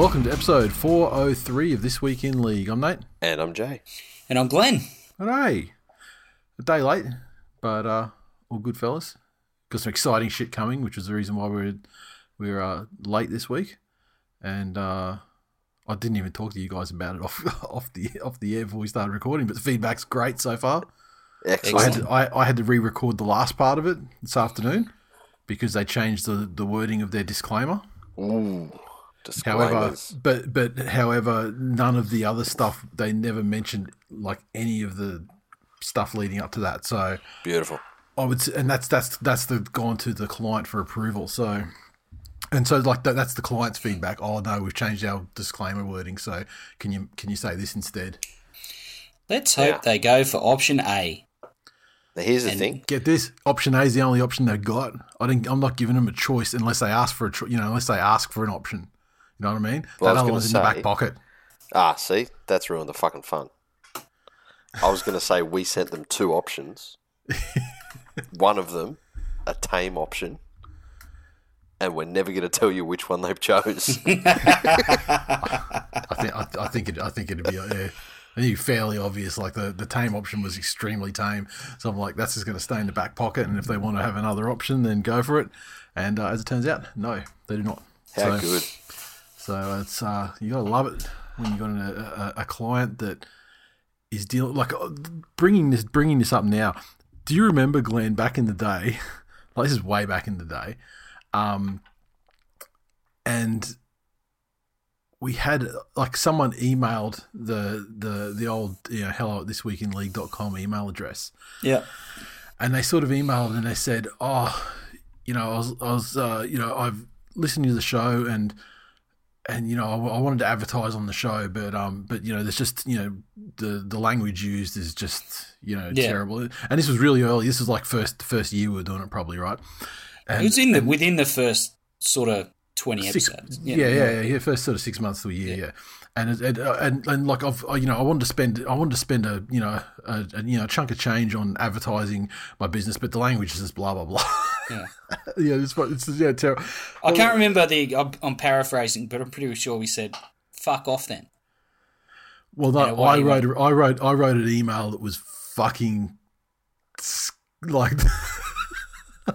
Welcome to episode 403 of This Week in League. I'm Nate. And I'm Jay. And I'm Glenn. And hey, a day late, but uh, all good, fellas. Got some exciting shit coming, which is the reason why we're, we were uh, late this week. And uh, I didn't even talk to you guys about it off off the off the air before we started recording, but the feedback's great so far. I had Excellent. to, I, I had to re-record the last part of it this afternoon because they changed the, the wording of their disclaimer. Ooh, However, but but however, none of the other stuff they never mentioned like any of the stuff leading up to that. So Beautiful. I would, and that's that's that's the gone to the client for approval. So, and so like that, that's the client's feedback. Oh no, we've changed our disclaimer wording. So can you can you say this instead? Let's hope Yeah. they go for option A. Now, here's the And- thing. Get this option A is the only option they've got. I didn't. I'm not giving them a choice unless they ask for a cho- you know unless they ask for an option. You know what I mean? Well, I was other one's in the back pocket. Ah, see, that's ruined the fucking fun. I was going to say we sent them two options. one of them, a tame option, and we're never going to tell you which one they've chose. I think I, I think it I think it'd be yeah. I think fairly obvious. Like the, the tame option was extremely tame, so I'm like that's just going to stay in the back pocket. And if they want to have another option, then go for it. And uh, as it turns out, no, they do not. How so, good. So it's uh, you gotta love it when you got an, a, a client that is dealing like uh, bringing this bringing this up now. Do you remember Glenn back in the day? Like this is way back in the day, um, and we had like someone emailed the the the old you know hello at thisweekinleague.com email address Yeah. and they sort of emailed and they said, "Oh, you know, I was, I was, uh, you know, I've listened to the show and and you know, I, I wanted to advertise on the show, but um, but you know, there's just you know, the the language used is just you know Yeah. terrible. And this was really early. This was like first first year we were doing it, probably right. And, it was in the within the first sort of twenty six, episodes. yeah, yeah, yeah, yeah, first sort of six months to a year, yeah. And, and uh, and and like I've you know I wanted to spend I wanted to spend a you know a, a you know a chunk of change on advertising my business, but the language is just blah blah blah. Yeah. yeah, it's it's yeah terrible. I can't remember the. I'm, I'm paraphrasing, but I'm pretty sure we said "fuck off." Then Well, no, I wrote I wrote I wrote an email that was fucking like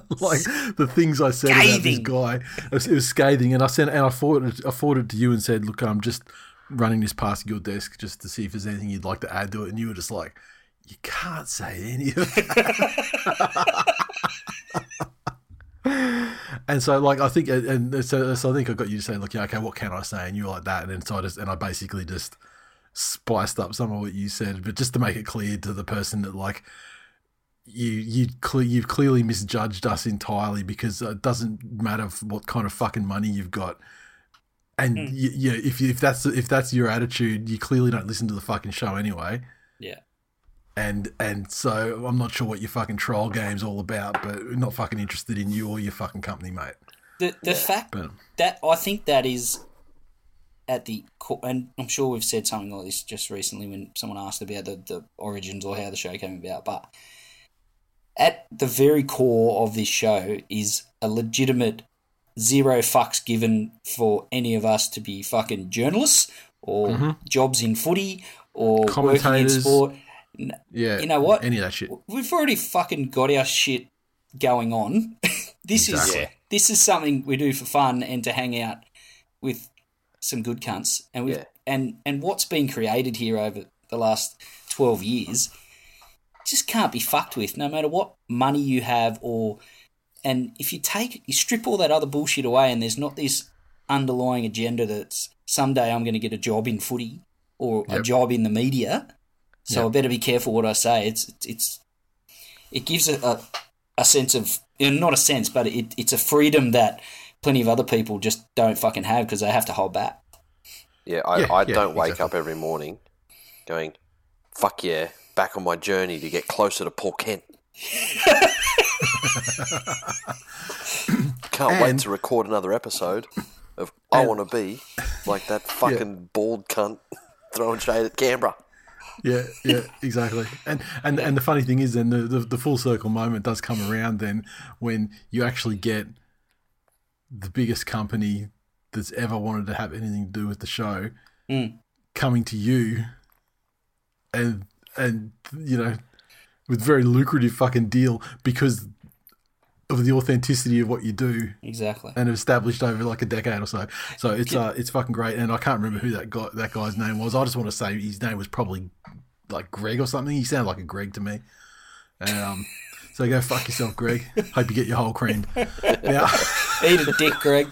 like the things I said about this guy. It was, it was scathing, and I sent and I forwarded I forwarded to you and said, "Look, I'm just running this past your desk just to see if there's anything you'd like to add to it." And you were just like, "You can't say any of that." And so, like, I think, and and so, so I think I got you to say, look, yeah, okay, what can I say? And you were like that, and then so I just, and I basically just spiced up some of what you said, but just to make it clear to the person that, like, you you cle- you've clearly misjudged us entirely because it doesn't matter what kind of fucking money you've got, and hmm. y yeah, if you, if that's if that's your attitude, you clearly don't listen to the fucking show anyway. yeah, And and so I'm not sure what your fucking troll game's all about, but we're not fucking interested in you or your fucking company, mate. the the fact But that I think that is at the co- and I'm sure we've said something like this just recently when someone asked about the, the origins or how the show came about, but at the very core of this show is a legitimate zero fucks given for any of us to be fucking journalists or mm-hmm. jobs in footy or working in sport. yeah, You know what? Any of that shit. We've already fucking got our shit going on. this Exactly. is this is something we do for fun and to hang out with some good cunts. And we Yeah. have and and what's been created here over the last twelve years just can't be fucked with. No matter what money you have or And if you take you strip all that other bullshit away, and there's not this underlying agenda that's someday I'm going to get a job in footy or a job in the media, so Yep. I better be careful what I say. It's it's it gives a a, a sense of you know, not a sense, but it, it's a freedom that plenty of other people just don't fucking have because they have to hold back. Yeah, I, Yeah, I yeah, don't wake exactly. up every morning going, fuck yeah, back on my journey to get closer to Paul Kent. Can't wait to record another episode of I Want to Be like that fucking bald cunt throwing shade at Canberra. Yeah, yeah, exactly. And and and the funny thing is, then the, the the full circle moment does come around then when you actually get the biggest company that's ever wanted to have anything to do with the show Mm. coming to you, and and you know, with very lucrative fucking deal because of the authenticity of what you do Exactly. and established over like a decade or so. So it's uh it's fucking great. And I can't remember who that guy that guy's name was. I just want to say his name was probably like Greg or something. He sounded like a Greg to me. And um so go fuck yourself, Greg. Hope you get your whole cream. Now Eat a dick, Greg.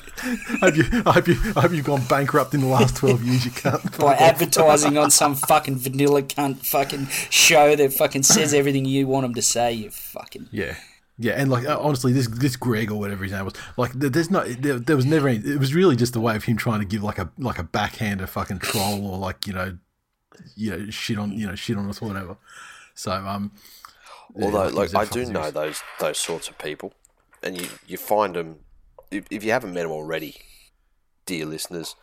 hope you I hope you I hope you've gone bankrupt in the last twelve years you can't by advertising on some fucking vanilla cunt fucking show that fucking says everything you want them to say. You fucking Yeah. Yeah, and like honestly, this this Greg or whatever his name was, like there- there's not there, there was never any. It was really just a way of him trying to give like a like a backhander fucking troll or like you know, you know shit on you know shit on us or whatever. So um, yeah, Although, like, I do know those those sorts of people, and you you find them if, if you haven't met them already, dear listeners.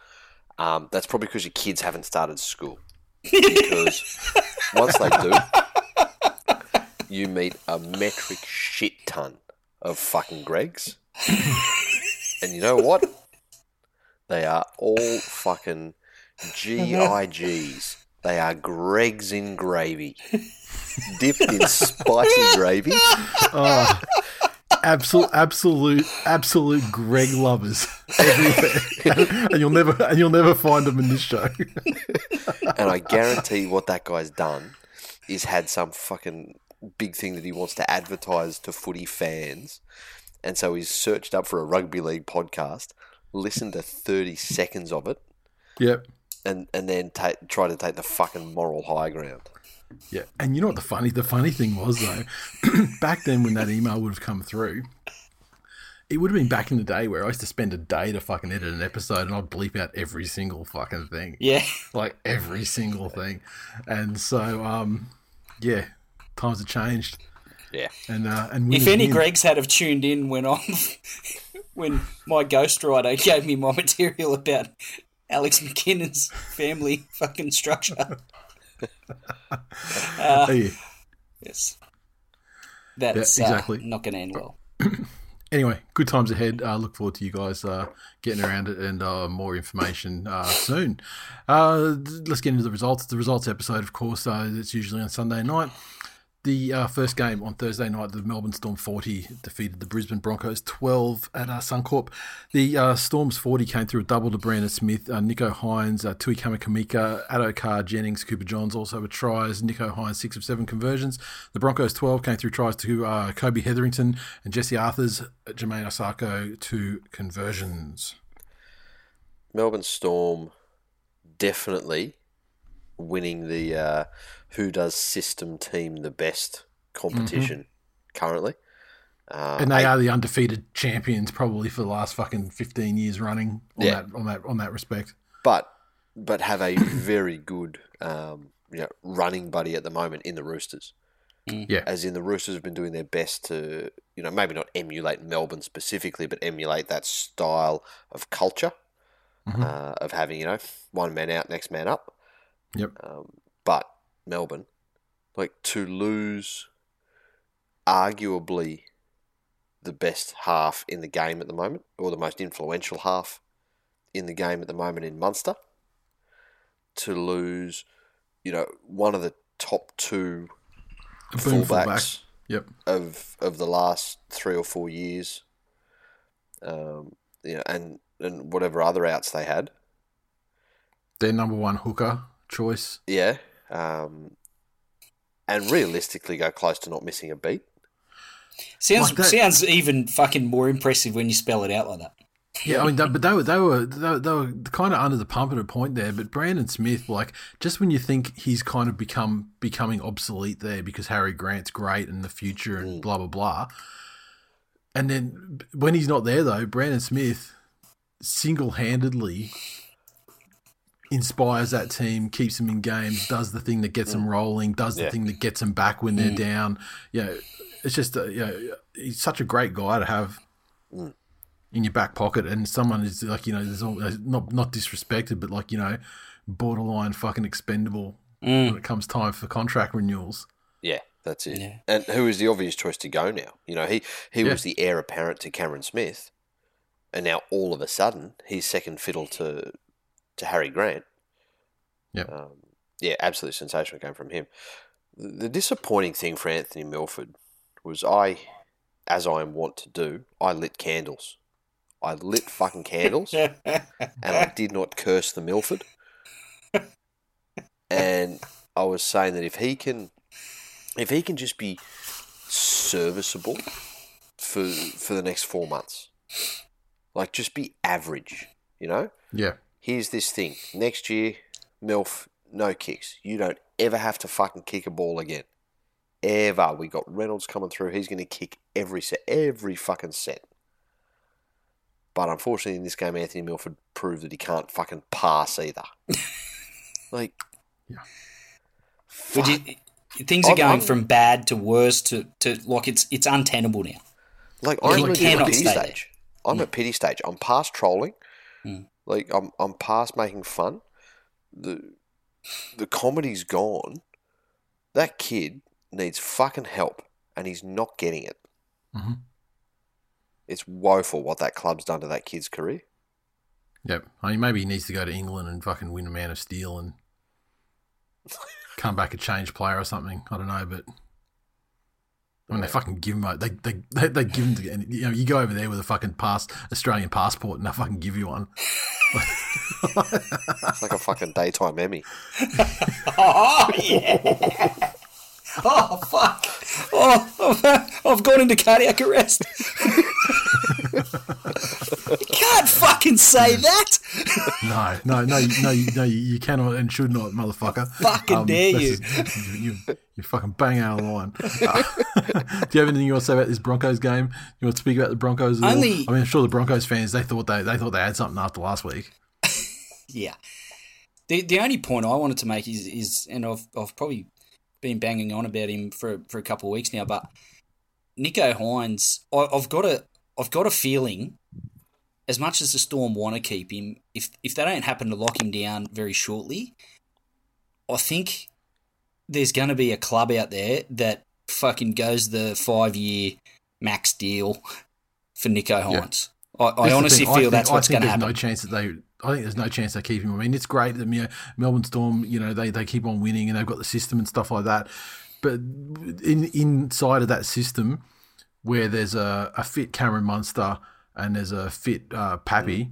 Um, that's probably because your kids haven't started school. Because once they do, you meet a metric shit ton of fucking Gregs, and you know what? They are all fucking GIGs. They are Gregs in gravy, dipped in spicy gravy. Oh, absolute, absolute, absolute Greg lovers everywhere, and you'll never and you'll never find them in this show. And I guarantee what that guy's done is had some fucking big thing that he wants to advertise to footy fans. And so he's searched up for a rugby league podcast, listened to 30 seconds of it, yep. and, and then ta- try to take the fucking moral high ground. Yeah, and you know what the funny the funny thing was though, back then when that email would have come through, it would have been back in the day where I used to spend a day to fucking edit an episode and I'd bleep out every single fucking thing, yeah. like every single thing, and so um, yeah, times have changed, Yeah. and uh, and If any. Gregs had have tuned in when I when my ghostwriter gave me my material about Alex McKinnon's family fucking structure. Hey, Yes. That's Yeah, exactly. uh, not going to end well. anyway, good times ahead. Uh, look forward to you guys uh, getting around it and uh, more information uh, soon. Uh, let's get into the results. The results episode, of course, uh, it's usually on Sunday night. The uh, first game on Thursday night, the Melbourne Storm 40 defeated the Brisbane Broncos 12 at uh, Suncorp. The uh, Storm's 40 came through a double to Brandon Smith, uh, Nicho Hynes, uh, Tui Kamikamica, Addo Carr, Jennings, Cooper Johns also with tries. Nicho Hynes, six of seven conversions. The Broncos 12 came through tries to uh, Kobe Hetherington and Jesse Arthurs, Jamayne Isaako, two conversions. Melbourne Storm definitely winning the uh, who does system team the best competition currently. Uh, And they eight- are the undefeated champions probably for the last fucking 15 years running on, Yeah. that, on, that, on that respect. but but have a very good um, you know, running buddy at the moment in the Roosters. Yeah. As in the Roosters have been doing their best to you know maybe not emulate Melbourne specifically, but emulate that style of culture Mhm. uh, of having you know one man out, next man up. Yep. Um, but Melbourne, like to lose, arguably the best half in the game at the moment, or the most influential half in the game at the moment in Munster, to lose, you know, one of the top two boom fullbacks fullback. Yep. of of the last three or four years, um, you know, and and whatever other outs they had, Their number one hooker choice. yeah, um, and realistically go close to not missing a beat. Sounds Like sounds even fucking more impressive when you spell it out like that. Yeah, I mean, they- but they were they were they were, they were kind of under the pump at a point there. But Brandon Smith, like, just when you think he's kind of become becoming obsolete there because Harry Grant's great in the future and blah blah blah, and then when he's not there though, Brandon Smith single handedly inspires that team, keeps them in games, does the thing that gets them rolling, does the Yeah. thing that gets them back when they're down. You know, it's just uh, you know, he's such a great guy to have in your back pocket, and someone is like you know, there's all, uh, not not disrespected, but like you know, borderline fucking expendable when it comes time for contract renewals. Yeah, that's it. Yeah. And who is the obvious choice to go now? You know, he, he Yeah. was the heir apparent to Cameron Smith, and now all of a sudden he's second fiddle to to Harry Grant. Yeah. Um, yeah, absolutely sensational game from him. The, the disappointing thing for Anthony Milford was I, as I am wont to do, I lit candles. I lit fucking candles, and I did not curse the Milford. And I was saying that if he can, if he can just be serviceable for for the next four months, like just be average, you know. Yeah, Here's this thing: next year, Milf, no kicks. You don't ever have to fucking kick a ball again, ever. We got Reynolds coming through. He's going to kick every set, every fucking set. But unfortunately, in this game, Anthony Milford proved that he can't fucking pass either. like, But you, things are I'm- going I'm- from bad to worse to, to like it's it's untenable now. Like I'm at pity stay there. stage. I'm at pity stage. I'm past trolling. Mm. Like I'm I'm past making fun. The the comedy's gone. That kid needs fucking help, and he's not getting it. Mhm. It's woeful what that club's done to that kid's career. yep. I mean, maybe he needs to go to England and fucking win a Man of Steel and come back a changed player or something. I don't know, but. I mean, they fucking give him. a- They they they, they give him. To, and, you know, you go over there with a fucking pass Australian passport, and they fucking give you one. It's like a fucking daytime Emmy. Oh yeah. Oh fuck! Oh, I've gone into cardiac arrest. you can't fucking say that. No, no, no, you- no, no, you, cannot and should not, motherfucker. Fucking dare you. just- you, you, you fucking bang out of line. Uh, do you have anything you want to say about this Broncos game? You want to speak about the Broncos? Only- I mean, I'm sure the Broncos fans they thought they they thought they had something after last week. Yeah. The the only point I wanted to make is is and I've I've probably been banging on about him for for a couple of weeks now, but Nicho Hynes, I, I've got a I've got a feeling, as much as the Storm want to keep him, if if they don't happen to lock him down very shortly, I think there's going to be a club out there that fucking goes the five year max deal for Nicho Hynes. I, I honestly feel think- that's what's I think going to there's happen. No chance that they. I think there's no chance they keep him. I mean, it's great that you know, Melbourne Storm, you know, they, they keep on winning and they've got the system and stuff like that. But in inside of that system, where there's a, a fit Cameron Munster and there's a fit uh, Pappy,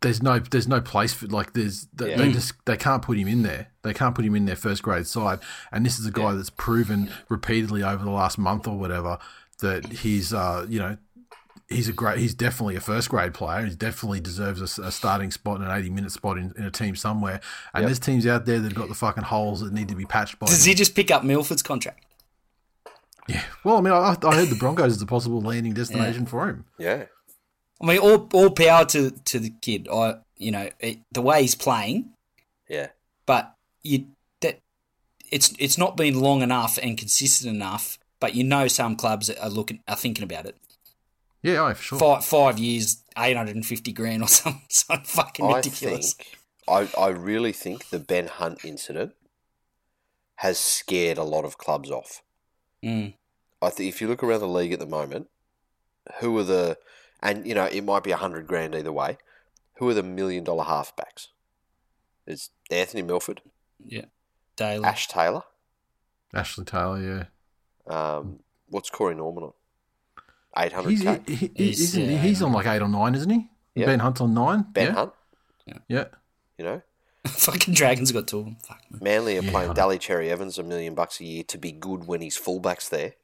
there's no there's no place for like there's they, they just they can't put him in there. They can't put him in their first grade side. And this is a guy that's proven repeatedly over the last month or whatever that he's uh you know he's a great. He's definitely a first grade player. He definitely deserves a starting spot and an eighty minute spot in, in a team somewhere. And there's teams out there that have got the fucking holes that need to be patched by. Does him. he just pick up Milford's contract? Yeah. Well, I mean, I, I heard the Broncos is a possible landing destination for him. Yeah. I mean, all all power to to the kid. I you know it, the way he's playing, Yeah. but you that it's it's not been long enough and consistent enough. But you know, some clubs are looking are thinking about it. Yeah, oh, for sure. Five five years, eight hundred and fifty grand or something, something fucking I ridiculous. think I, I really think the Ben Hunt incident has scared a lot of clubs off. Mm. I think if you look around the league at the moment, who are the and you know it might be a hundred grand either way. Who are the million dollar halfbacks? It's Anthony Milford, Yeah, daily. Ash Taylor. Ashley Taylor, yeah. Um, what's Corey Norman on? Eight hundred He's, k. he, he, He's, isn't he? uh, He's on like eight or nine, isn't he? Yeah. Ben Hunt's on nine. Ben yeah? Hunt. Yeah. You know, fucking Dragons got two of them. Fuck. man. Manly are Yeah, I paying know. Daly Cherry Evans a million bucks a year to be good when his fullback's there.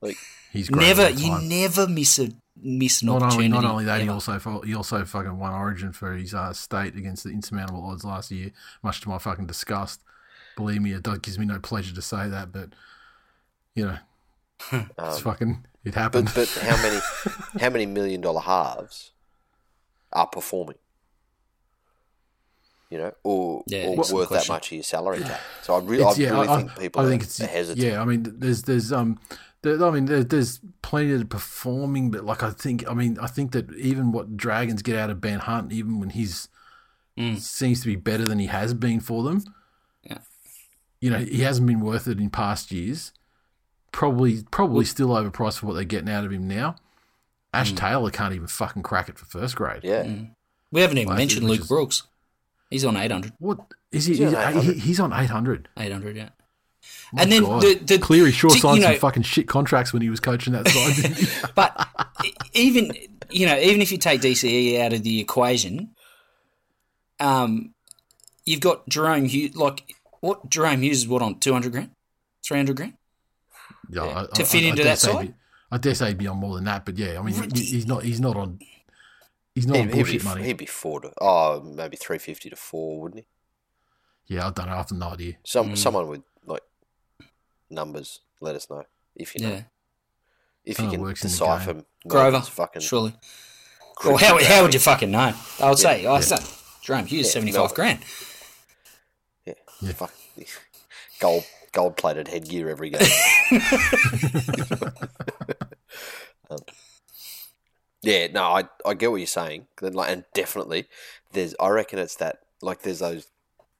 Like, He's great never, you never miss a miss an not only not only that, he also he also fucking won Origin for his uh, state against the insurmountable odds last year, much to my fucking disgust. Believe me, it does, gives me no pleasure to say that, but you know, it's fucking it happened. but but how many how many million dollar halves are performing? You know, or, Yeah, or excellent worth that much of your salary cap. So I really, I It's- really I, think people I are, think it's are hesitant. yeah. I mean, there's there's um, there, I mean, there, there's plenty of performing, but like I think, I mean, I think that even what Dragons get out of Ben Hunt, even when he's mm. seems to be better than he has been for them. Yeah. You know, he hasn't been worth it in past years. Probably, probably still overpriced for what they're getting out of him now. Ash mm. Taylor can't even fucking crack it for first grade. Yeah, mm. We haven't even I think mentioned Luke is- Brooks. He's on 800. What is he? He's on 800. he- he's on eight hundred. 800, yeah. and then God. the, the Cleary sure to- signed you know, some fucking shit contracts when he was coaching that side. But even you know, even if you take DCE out of the equation, um, you've got Jahrome Hughes. Like what Jahrome Hughes is what on two hundred grand, three hundred grand. Yeah, I- To fit I- I into dare that side? be- I dare say he'd be on more than that, but yeah, I mean, he's not. He's not on. He's not on he'd, he'd be bullshit money. he'd be four to oh maybe three fifty to four, wouldn't he? yeah, I don't know. I have no idea. Some someone with like numbers, let us know if you know Yeah, if Kinda you can works in the decipher game. Grover, Melbourne's fucking surely. cryptography. Well, how, how would you fucking know? I would say, I yeah. say, Jahrome Hughes, Yeah, seventy Melbourne. five grand. Yeah, Yeah. fuck gold gold plated headgear every game. Um, yeah, no, I I get what you're saying. Then, Like, and definitely, there's I reckon it's that like there's those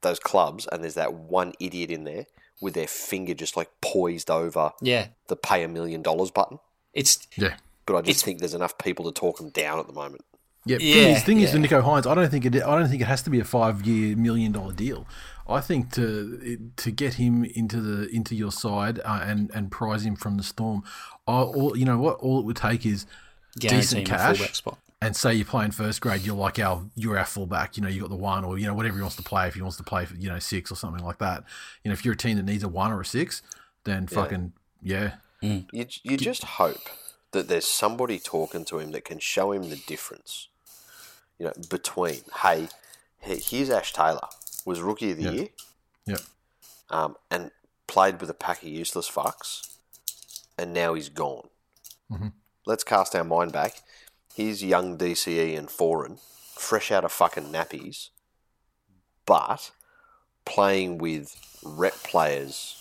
those clubs, and there's that one idiot in there with their finger just like poised over Yeah, the pay a million dollars button. it's Yeah. But I just It's- think there's enough people to talk them down at the moment. Yeah, Yeah, thing is, thing is yeah. Nicho Hynes, I don't think it. I don't think it has to be a five-year, million-dollar deal. I think to to get him into the into your side uh, and and prize him from the storm, I, all you know what all it would take is guarantee decent cash. spot. and say you're playing first grade, you're like our you're our fullback. You know, you got the one or you know whatever he wants to play. If he wants to play for you know six or something like that. You know, if you're a team that needs a one or a six, then fucking yeah, You you just hope that there's somebody talking to him that can show him the difference. You know, between hey, here's Ash Taylor was rookie of the Yeah. year, yeah, um, and played with a pack of useless fucks, and now he's gone. Let's cast our mind back. Here's young DCE and Foran, fresh out of fucking nappies, but playing with rep players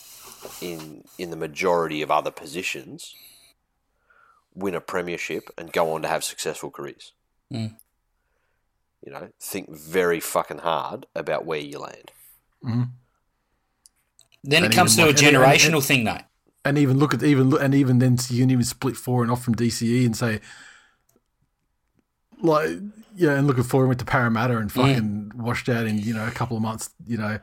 in in the majority of other positions, win a premiership and go on to have successful careers. Mm. You know, think very fucking hard about where you land. Then And it comes to a like- and- and- generational and- thing, though. And even look at even and even then you can even split Foran off from DCE and say like yeah, and look at Foran went to Parramatta and mm. fucking washed out in you know a couple of months, you know.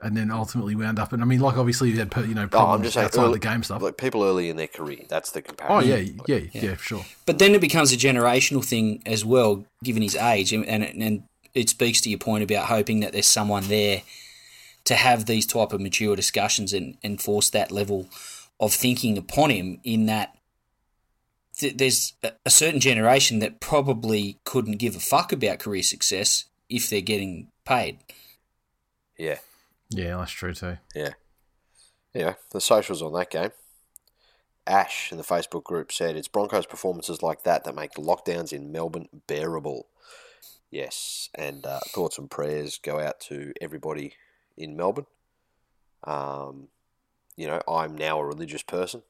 And then ultimately wound up, and I mean, like obviously you had you know Oh, I'm problems just saying, outside early, the game stuff. Like people early in their career, that's the comparison. oh comparison. yeah, yeah, yeah, for sure. But then it becomes a generational thing as well, given his age, and and, and it speaks to your point about hoping that there's someone there to have these type of mature discussions and, and force that level of thinking upon him. In that th- there's a, a certain generation that probably couldn't give a fuck about career success if they're getting paid. Yeah, Yeah, that's true too. yeah. Anyway, the socials on that game. Ash in the Facebook group said it's Broncos performances like that that make the lockdowns in Melbourne bearable. Yes, and uh, thoughts and prayers go out to everybody in Melbourne. Um, you know, I'm now a religious person,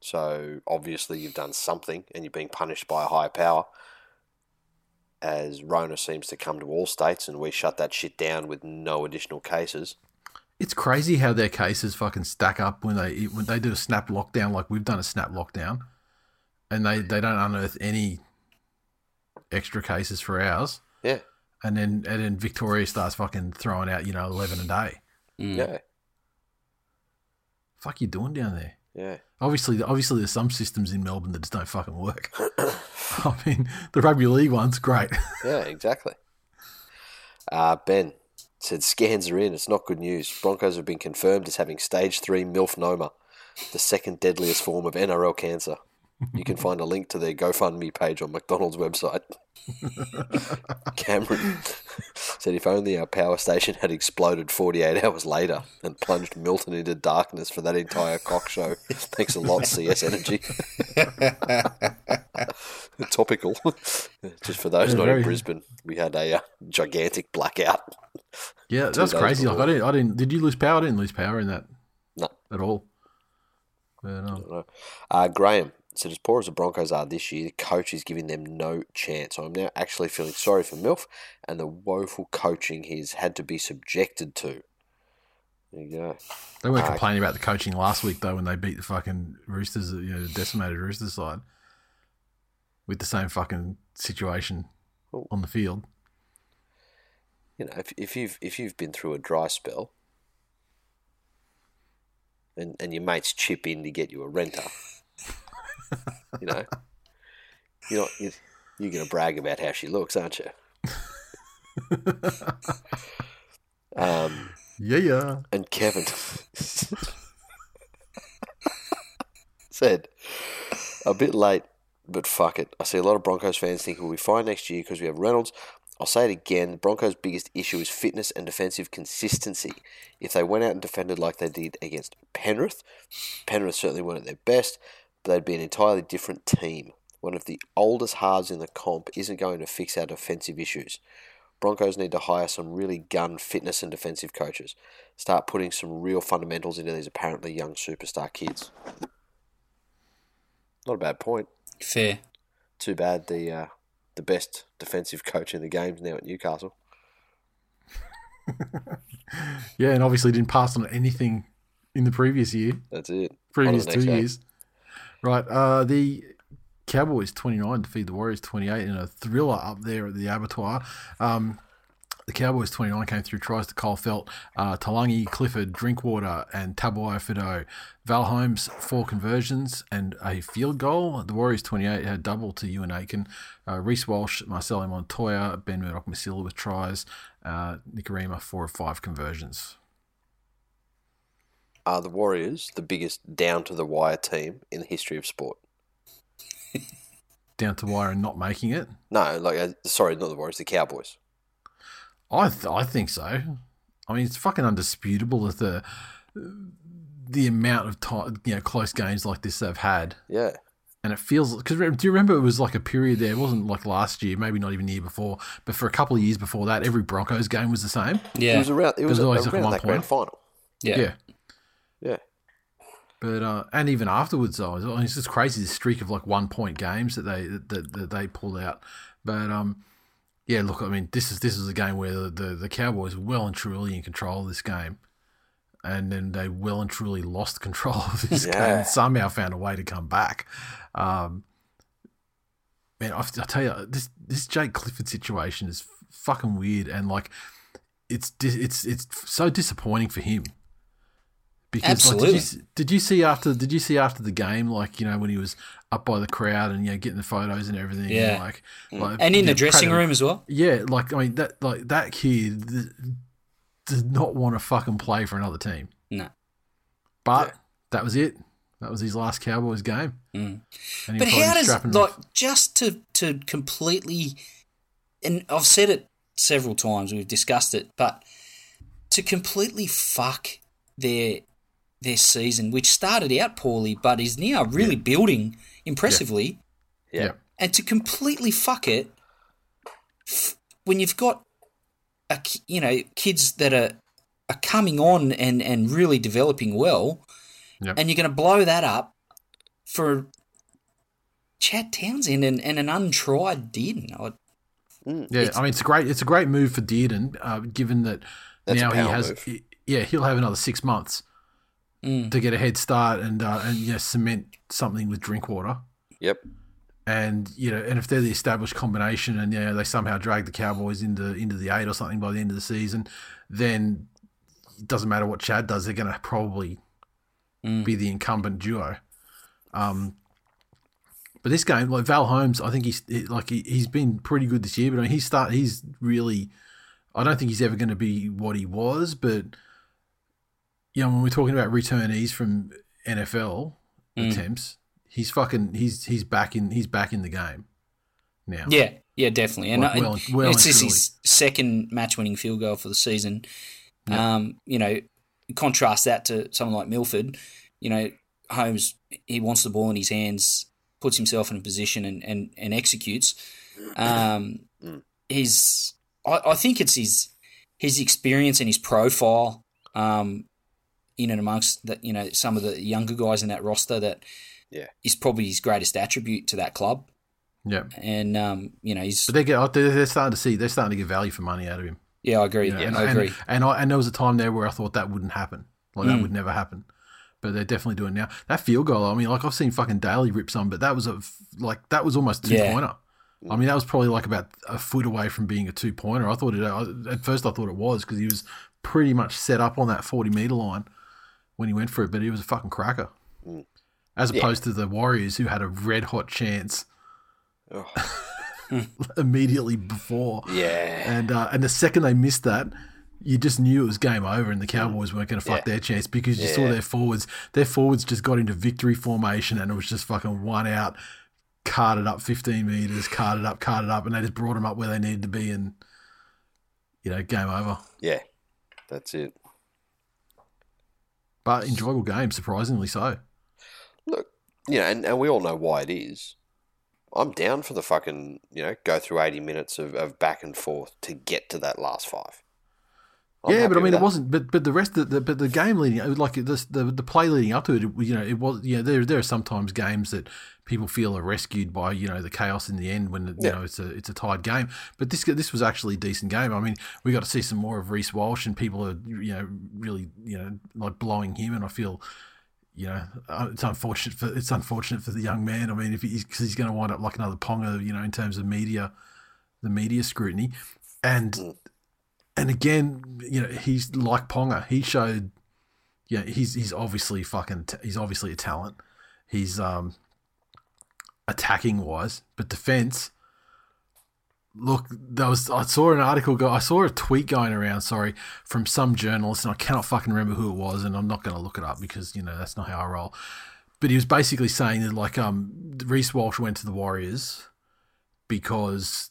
so obviously you've done something and you're being punished by a higher power. As Rona seems to come to all states, and we shut that shit down with no additional cases. It's crazy how their cases fucking stack up when they when they do a snap lockdown like we've done a snap lockdown, and they they don't unearth any extra cases for ours, Yeah, and then and then Victoria starts fucking throwing out you know eleven a day. Hmm. yeah, Fuck you doing down there? yeah. Obviously, obviously, there's some systems in Melbourne that just don't fucking work. I mean, the rugby league one's great. Yeah, exactly. Uh, ben said scans are in. It's not good news. Broncos have been confirmed as having stage three milphnoma. the second deadliest form of NRL cancer. You can find a link to their GoFundMe page on McDonald's website. Cameron said if only our power station had exploded 48 hours later and plunged Milton into darkness for that entire cock show. Thanks a lot, CS Energy. Topical. Just for those not in Brisbane, we had a uh, gigantic blackout. Yeah, that's crazy. Like. I didn't, I didn't. Did you lose power? I didn't lose power in that No, at all. But, um. Uh, Graham said, as poor as the Broncos are this year, the coach is giving them no chance. I'm now actually feeling sorry for Milf and the woeful coaching he's had to be subjected to. There you go. they weren't Ah, complaining about the coaching last week though when they beat the fucking Roosters, you know, the decimated Roosters side with the same fucking situation on the field. You know, if, if you've if you've been through a dry spell, and and your mates chip in to get you a renter, you know, you're not you're, you're going to brag about how she looks, aren't you? um. Yeah, yeah. And Kevin said, a bit late, but fuck it. I see a lot of Broncos fans think we'll be fine next year because we have Reynolds. I'll say it again the Broncos' biggest issue is fitness and defensive consistency. If they went out and defended like they did against Penrith, Penrith certainly weren't at their best, they'd be an entirely different team. One of the oldest halves in the comp isn't going to fix our defensive issues. Broncos need to hire some really gun fitness and defensive coaches. Start putting some real fundamentals into these apparently young superstar kids. Not a bad point. Fair. Too bad the uh, the best defensive coach in the game's now at Newcastle. Yeah, and obviously didn't pass on anything in the previous year, That's it. previous On to the two next game. years. Right. Uh, the Cowboys 29 defeat the Warriors 28 in a thriller up there at the abattoir. Um, the Cowboys 29 came through tries to Kyle Feldt, uh, Talangi, Clifford, Drinkwater, and Tabuai Fidow. Val Holmes, four conversions and a field goal. The Warriors 28 had double to Euan Aitken. Uh, Reece Walsh, Marcelo Montoya, Ben Murdoch Masila with tries. Uh, Nikorima, four of five conversions. Are the Warriors the biggest down to the wire team in the history of sport? Down to wire and not making it. No, like uh, sorry, not the Warriors, the Cowboys. I th- I think so. I mean, it's fucking undisputable that the the amount of time, you know, close games like this they've had, Yeah, and it feels because do you remember it was like a period there? It wasn't like last year, maybe not even the year before, but for a couple of years before that, every Broncos game was the same. Yeah, it Yeah. was around. It was There's always around one that grand final. yeah. Yeah. Yeah, But uh, and even afterwards, though, I mean, it's just crazy this streak of like one point games that they that, that they pulled out. But um, yeah, look, I mean, this is this is a game where the, the, the Cowboys were well and truly in control of this game, and then they well and truly lost control of this game and somehow found a way to come back. Um, man, I, I tell you, this this Jake Clifford situation is fucking weird, and like, it's it's it's so disappointing for him. Because like, did, you, Absolutely. did you see after did you see after the game like you know when he was up by the crowd and you know getting the photos and everything Yeah. and like, like And in yeah, the dressing Pratt- room as well. yeah like I mean that like that kid th- does not want to fucking play for another team No. but that was it that was his last Cowboys game Mm. But how does like off. just to to completely and I've said it several times, we've discussed it, but to completely fuck their their season, which started out poorly but is now really building impressively, yeah, Yeah. and to completely fuck it f- when you've got a, you know kids that are are coming on and and really developing well, Yep. and you're going to blow that up for Chad Townsend and, and an untried Dearden. I, Yeah, I mean it's a great it's a great move for Dearden, uh, given that That's now he has he- yeah he'll have another six months Mm. to get a head start and uh, and you know, cement something with Drinkwater. yep. And you know, and if they're the established combination, and you know they somehow drag the Cowboys into into the eight or something by the end of the season, then it doesn't matter what Chad does; they're going to probably Mm. be the incumbent duo. Um, but this game, like Val Holmes, I think he's he- like he, he's been pretty good this year. But I mean, he's start he's really, I don't think he's ever going to be what he was. But you know, when we're talking about returnees from NFL Mm. attempts, he's fucking he's he's back in he's back in the game now. Yeah, yeah, definitely. And, Like, and well- well it's and his second match-winning field goal for the season. Um, you know, contrast that to someone like Milford. You know, Holmes he wants the ball in his hands, puts himself in a position, and and, and executes. Um, his, I, I think it's his his experience and his profile. Um, in and amongst that, you know, some of the younger guys in that roster that Yeah. is probably his greatest attribute to that club. yeah. And um, you know, he's But they get they're they're starting to see they're starting to get value for money out of him. Yeah, I agree. You know, and, I agree. And, I, and there was a time there where I thought that wouldn't happen. Like that Mm. would never happen. But they're definitely doing it now. That field goal, I mean, like I've seen fucking Daly rip some, but that was a f- like that was almost two Yeah. pointer. I mean, that was probably like about a foot away from being a two pointer. I thought it at first. I thought it was because he was pretty much set up on that forty meter line when he went for it, but he was a fucking cracker. As Yeah. opposed to the Warriors, who had a red hot chance Oh, immediately before. yeah. And uh, and the second they missed that, you just knew it was game over, and the Cowboys weren't going to fuck Yeah. their chance because you saw their forwards. Their forwards just got into victory formation, and it was just fucking one out, carted up fifteen meters, carted up, carted up, and they just brought them up where they needed to be, and you know, game over. Yeah. That's it. But enjoyable game, surprisingly so. Look, you know, and, and we all know why it is. I'm down for the fucking, you know, go through 80 minutes of, of back and forth to get to that last five. Yeah, but I mean, it wasn't. But but the rest of the but the game leading, like this, the the play leading up to it, you know, it was. You know, there there are sometimes games that people feel are rescued by you know the chaos in the end when you Yeah. know it's a it's a tied game. But this this was actually a decent game. I mean, we got to see some more of Reece Walsh, and people are you know really you know like blowing him, and I feel. You know, uh, it's unfortunate for it's unfortunate for the young man. I mean, if he's because he's going to wind up like another Ponga, you know, in terms of media, the media scrutiny, and and again, you know, he's like Ponga. He showed, yeah, he's he's obviously fucking, he's obviously a talent. He's um attacking wise, but defense. Look, there was I saw an article go, I saw a tweet going around. Sorry, from some journalist, and I cannot fucking remember who it was, and I'm not going to look it up because you know that's not how I roll. But he was basically saying that like um Reece Walsh went to the Warriors because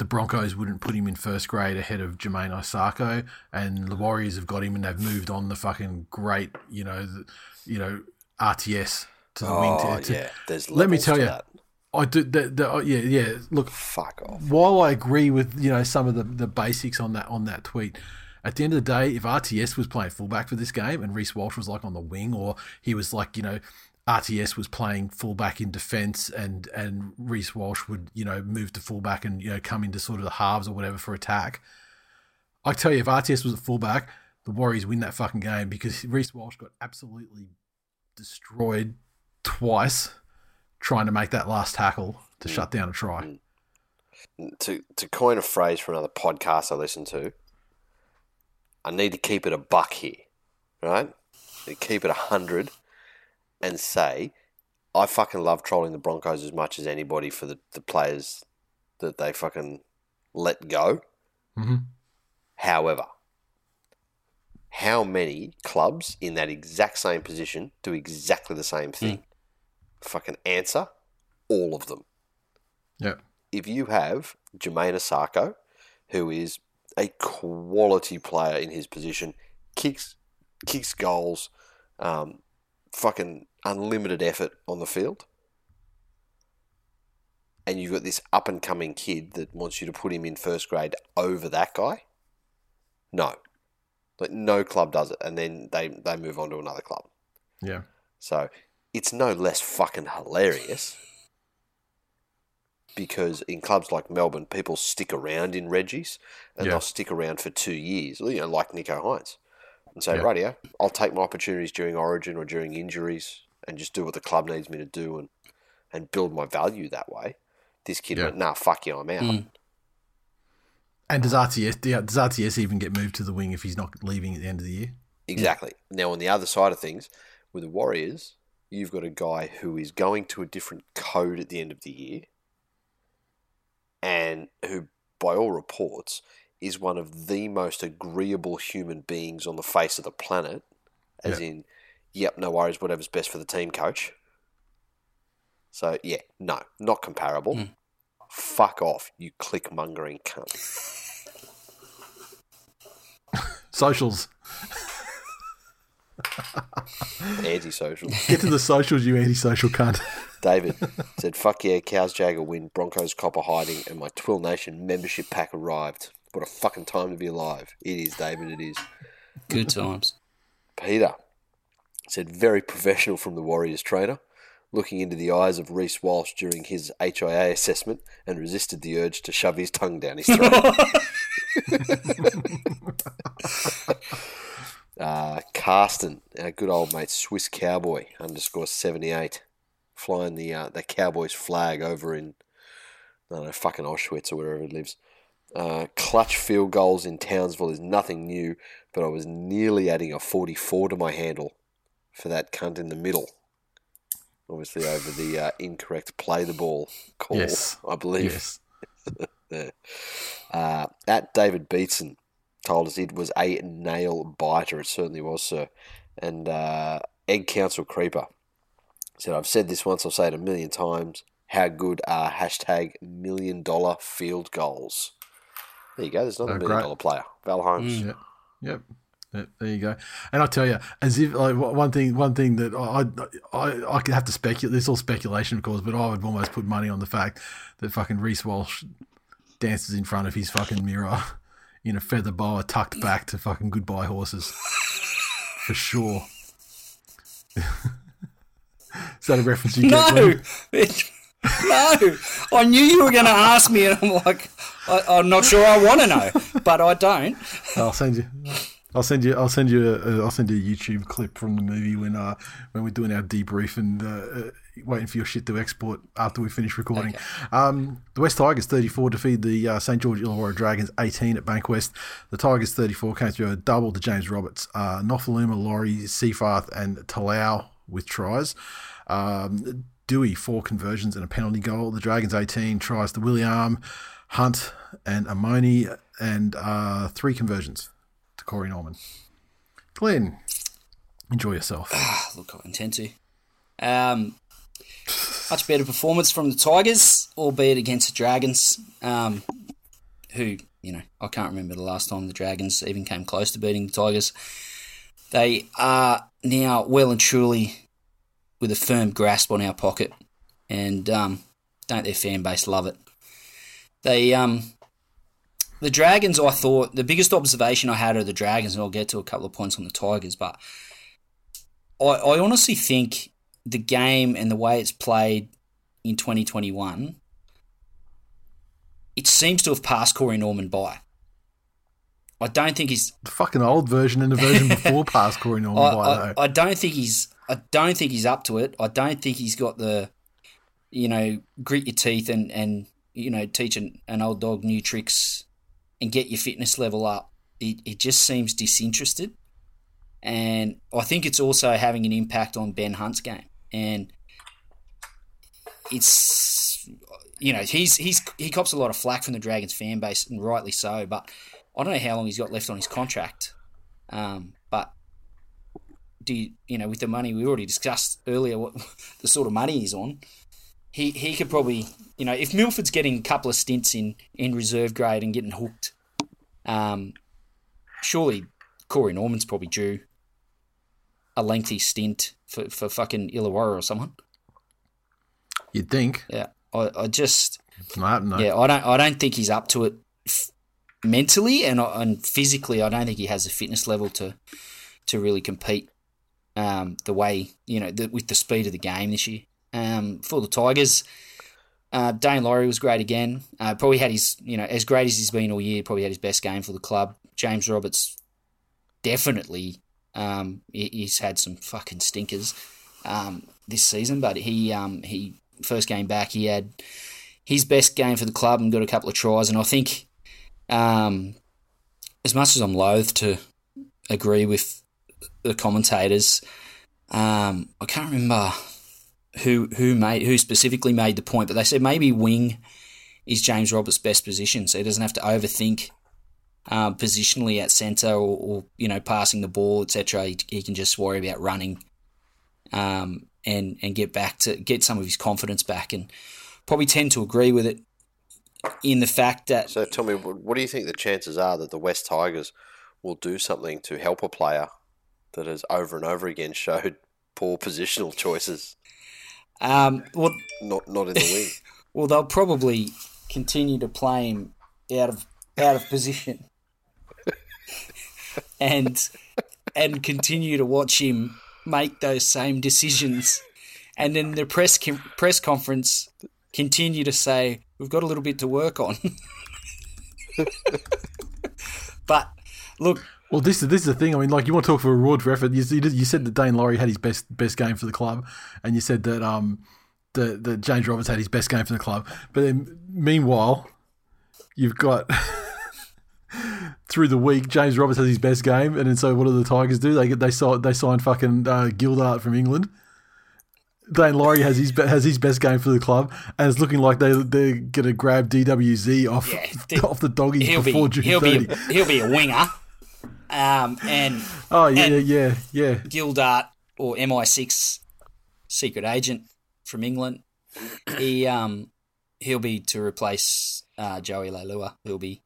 the Broncos wouldn't put him in first grade ahead of Jamayne Isaako, and the Warriors have got him, and they've moved on the fucking great, you know, the, you know, RTS to the wing. Oh, To, to- yeah. There's let me tell you, that. I do. The, the, oh, yeah, yeah. Look, Fuck off. while I agree with you know some of the, the basics on that on that tweet, at the end of the day, if RTS was playing fullback for this game and Reece Walsh was like on the wing, or he was like you know RTS was playing fullback in defence and and Reece Walsh would you know move to fullback and you know come into sort of the halves or whatever for attack. I tell you, if RTS was a fullback, the Warriors win that fucking game because Reece Walsh got absolutely destroyed twice trying to make that last tackle to mm. shut down a try. Mm. To, to coin a phrase from another podcast I listen to, I need to keep it a buck here, right? To keep it a hundred and say, I fucking love trolling the Broncos as much as anybody for the, the players that they fucking let go. Mhm. However, how many clubs in that exact same position do exactly the same thing? Fucking answer, all of them. Yeah. If you have Jamayne Isaako, who is a quality player in his position, kicks kicks goals, um, fucking unlimited effort on the field, and you've got this up and coming kid that wants you to put him in first grade over that guy, no, like no club does it, and then they they move on to another club. Yeah. So it's no less fucking hilarious because in clubs like Melbourne, people stick around in Reggie's and Yeah. they'll stick around for two years, you know, like Nicho Hynes, and say, Right, Yeah. "Radio, I'll take my opportunities during Origin or during injuries and just do what the club needs me to do and and build my value that way." This kid Yeah. went, "Nah, fuck you, I'm out." Mm. And does RTS yeah, does RTS even get moved to the wing if he's not leaving at the end of the year? Exactly. Now, on the other side of things, with the Warriors, you've got a guy who is going to a different code at the end of the year and who, by all reports, is one of the most agreeable human beings on the face of the planet. As Yeah. in, yep, no worries, whatever's best for the team, coach. So yeah, no, not comparable. Mm. Fuck off, you click mongering cunt. Socials. Antisocial. Get to the socials, you antisocial cunt. David said, "Fuck yeah, Cows Jagger win. Broncos copper hiding, and my Twill Nation membership pack arrived. What a fucking time to be alive. It is, David. It is." Good times. Peter said, very professional from the Warriors trainer, looking into the eyes of Reece Walsh during his HIA assessment and resisted the urge to shove his tongue down his throat. uh, Carsten, our good old mate, Swiss Cowboy underscore 78, flying the, uh, the Cowboys flag over in, I don't know, fucking Auschwitz or wherever it lives. Uh, clutch field goals in Townsville is nothing new, but I was nearly adding a 44 to my handle for that cunt in the middle. Obviously, over the uh, incorrect play the ball call, Yes. I believe. Yes. There. Uh, at David Beatson told us it was a nail biter. It certainly was, sir. And uh, Egg Council Creeper said, I've said this once, I'll say it a million times. How good are hashtag million dollar field goals? There you go. There's another Oh, million dollar player. Val Holmes. Yep. Yep. There you go. And I tell you, as if like one thing, one thing that I I I could have to speculate. This is all speculation, of course, but I would almost put money on the fact that fucking Reece Walsh dances in front of his fucking mirror in a feather boa tucked back to fucking goodbye horses for sure. is that a reference you get? No, it- no. I knew you were going to ask me, and I'm like, I, I'm not sure I want to know, but I don't. Oh, I'll send you. I'll send you. I'll send you. A, I'll send you a YouTube clip from the movie when uh when we're doing our debrief and uh, uh, waiting for your shit to export after we finish recording. Um, the West Tigers 34 defeated the uh, St George Illawarra Dragons 18 at Bankwest. The Tigers 34 came through a double to James Roberts, uh, Nofoaluma, Laurie, Seafarth, and Talau with tries. Um, Doueihi four conversions and a penalty goal. The Dragons 18 tries to William, Hunt, and Amoni, and uh, three conversions Corey Norman. Glenn, enjoy yourself. Look, I intend to. Um, much better performance from the Tigers, albeit against the Dragons, um, who, you know, I can't remember the last time the Dragons even came close to beating the Tigers. They are now well and truly with a firm grasp on our pocket, and um, don't their fan base love it? They, um, the Dragons, I thought, the biggest observation I had of the Dragons, and I'll get to a couple of points on the Tigers, but I, I honestly think the game and the way it's played in 2021, it seems to have passed Corey Norman by. I don't think he's. The fucking old version and the version before past Corey Norman. I, by I, though. I don't think he's. I don't think he's up to it. I don't think he's got the, you know, grit your teeth and and you know teach an, an old dog new tricks, and get your fitness level up. It it just seems disinterested, and I think it's also having an impact on Ben Hunt's game. And it's you know he's he's he cops a lot of flack from the Dragons fan base, and rightly so. But I don't know how long he's got left on his contract. Um, but do you, you know with the money we already discussed earlier, what the sort of money he's on, he he could probably you know if Milford's getting a couple of stints in in reserve grade and getting hooked, um, surely Corey Norman's probably due a lengthy stint for, for fucking Illawarra or someone. You'd think. Yeah, I, I just No, no. yeah I don't I don't think he's up to it f- mentally and and physically. I don't think he has the fitness level to to really compete um, the way you know the, with the speed of the game this year. Um, for the Tigers, uh, Daine Laurie was great again. Uh, probably had his you know as great as he's been all year. Probably had his best game for the club. James Roberts definitely um, he- he's had some fucking stinkers um, this season, but he um, he first game back he had his best game for the club and got a couple of tries, and I think um, as much as I'm loath to agree with the commentators, um, I can't remember who who made who specifically made the point, but they said maybe wing is James Roberts' best position, so he doesn't have to overthink uh, positionally at centre or, or you know passing the ball, etc. He, he can just worry about running um, and and get back to get some of his confidence back, and probably tend to agree with it in the fact that So tell me, what what do you think the chances are that the West Tigers will do something to help a player that has over and over again showed poor positional choices, um, well, not not in the wing? well they'll probably continue to play him out of out of position, and and continue to watch him make those same decisions, and then the press com- press conference continue to say we've got a little bit to work on. but look, Well, this is this is the thing. I mean, like you want to talk for a reward for effort. You, you, said that Daine Laurie had his best best game for the club, and you said that um that, that James Roberts had his best game for the club. But then meanwhile, you've got through the week James Roberts has his best game, and then so what do the Tigers do? They get they sign they sign fucking uh, Gildart from England. Daine Laurie has his has his best game for the club, and it's looking like they they're gonna grab DWZ off Yeah, off the doggies he'll be before June he'll be a, he'll be a winger. Um, and oh yeah, and- yeah, yeah. Gildart or MI6 secret agent from England. He um he'll be to replace uh, Joey Leilua. He'll be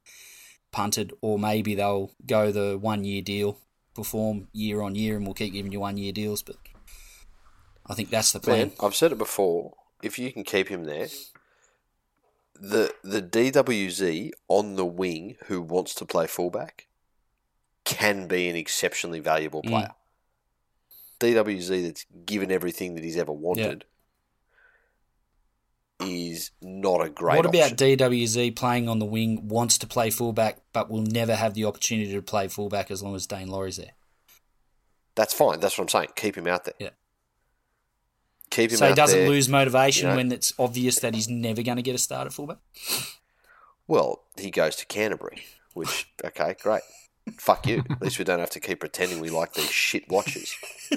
punted, or maybe they'll go the one year deal, perform year on year, and we'll keep giving you one year deals. But I think that's the plan. Man, I've said it before. If you can keep him there, the the DWZ on the wing who wants to play fullback can be an exceptionally valuable Mm. player. DWZ that's given everything that he's ever wanted is not a great. what about option. DWZ playing on the wing, wants to play fullback, but will never have the opportunity to play fullback as long as Daine Laurie's there? That's fine. That's what I'm saying. Keep him out there. Yeah. Keep him So he doesn't there. lose motivation you know. when it's obvious that he's never going to get a start at fullback. Well, he goes to Canterbury, which okay, great. Fuck you. At least we don't have to keep pretending we like these shit watches.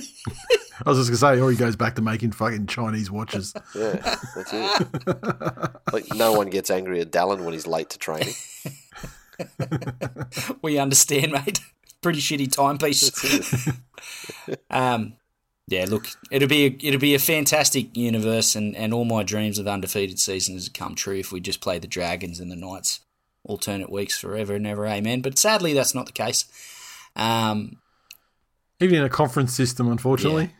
I was just gonna say, or he goes back to making fucking Chinese watches. Yeah, that's it. Like no one gets angry at Dallin when he's late to training. we understand, mate. Pretty shitty timepiece. um, yeah, look, it'll be a, it'll be a fantastic universe, and, and all my dreams of undefeated seasons come true if we just play the Dragons and the Knights alternate weeks forever and ever, amen. But sadly, that's not the case. Um, Even in a conference system, unfortunately.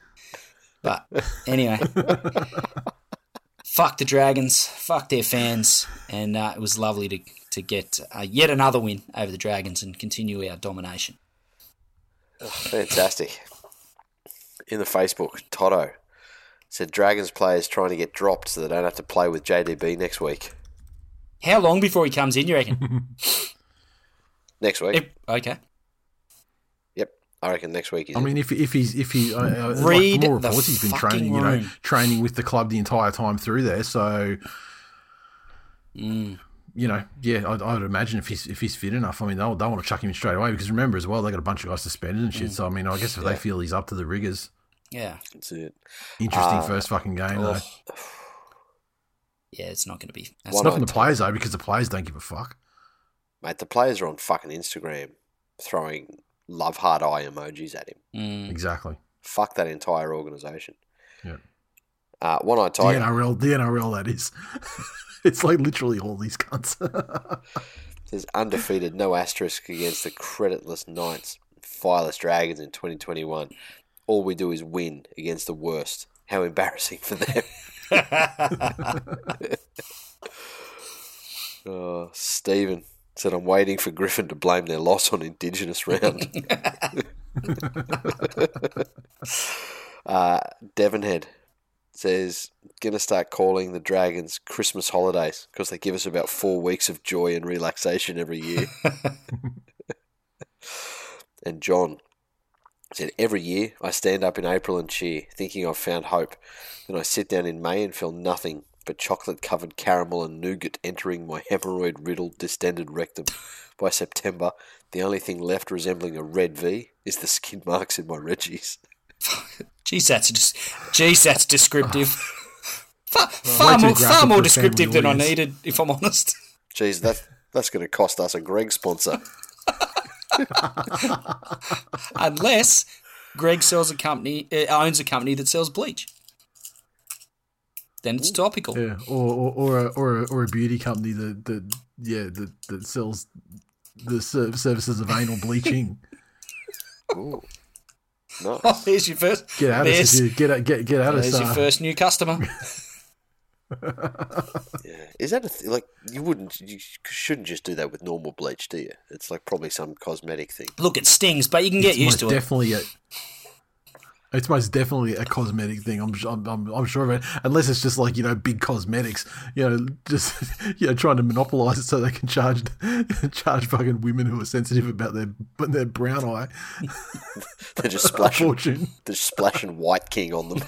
but anyway, fuck the Dragons, fuck their fans, and uh, it was lovely to to get uh, yet another win over the Dragons and continue our domination. Fantastic. In the Facebook, Toto said Dragons players trying to get dropped so they don't have to play with JDB next week. How long before he comes in? You reckon? Next week. If- okay. Yep. I reckon next week. He's I mean, if if he's if he uh, uh, like, Read all the reports, he's been fucking training, you know, training with the club the entire time through there. So, Mm. you know, yeah, I, I would imagine if he's if he's fit enough, I mean, they'll they'll want to chuck him in straight away because remember as well, they got a bunch of guys suspended and Mm. shit. So, I mean, I guess if they feel he's up to the rigors, Yeah. That's it. interesting Uh, first fucking game though. Yeah, it's not going to be. It's not, not from the players though, because the players don't give a fuck. Mate, the players are on fucking Instagram throwing love heart eye emojis at him. Mm. Exactly. Fuck that entire organisation. Yeah. Uh, One Eye The Tiger. NRL, the NRL, that is. it's like literally all these cunts. There's undefeated, no asterisk against the creditless Knights, fireless Dragons in 2021. All we do is win against the worst. How embarrassing for them. oh, Stephen said, I'm waiting for Griffin to blame their loss on Indigenous round. uh, Devonhead says, gonna start calling the Dragons Christmas holidays because they give us about four weeks of joy and relaxation every year. and John said, every year I stand up in April and cheer, thinking I've found hope. Then I sit down in May and feel nothing but chocolate covered caramel and nougat entering my hemorrhoid riddled distended rectum. By September, the only thing left resembling a red V is the skin marks in my Reggies. Jeez, that's just. Jeez, that's descriptive. far far way more, far more descriptive family than I needed, if I'm honest. Jeez, that, that's going to cost us a Greg sponsor. Unless Greg sells a company, uh, owns a company that sells bleach. Then it's topical. Yeah, or or or a, or a, or a beauty company that that yeah that, that sells the services of anal bleaching. Ooh. Nice. Oh, there's your first. Get out of here! Get out! Get get out of there's your first new customer. Yeah. Is that a th- like you wouldn't you shouldn't just do that with normal bleach, do you? It's like probably some cosmetic thing. Look, it stings, but you can get It's used most to it. Definitely a. It's most definitely a cosmetic thing. I'm, I'm, I'm, I'm sure of it. Unless it's just like you know big cosmetics, you know, just you know trying to monopolize it so they can charge charge fucking women who are sensitive about their their brown eye They're just splashing they're just splashing White King on them.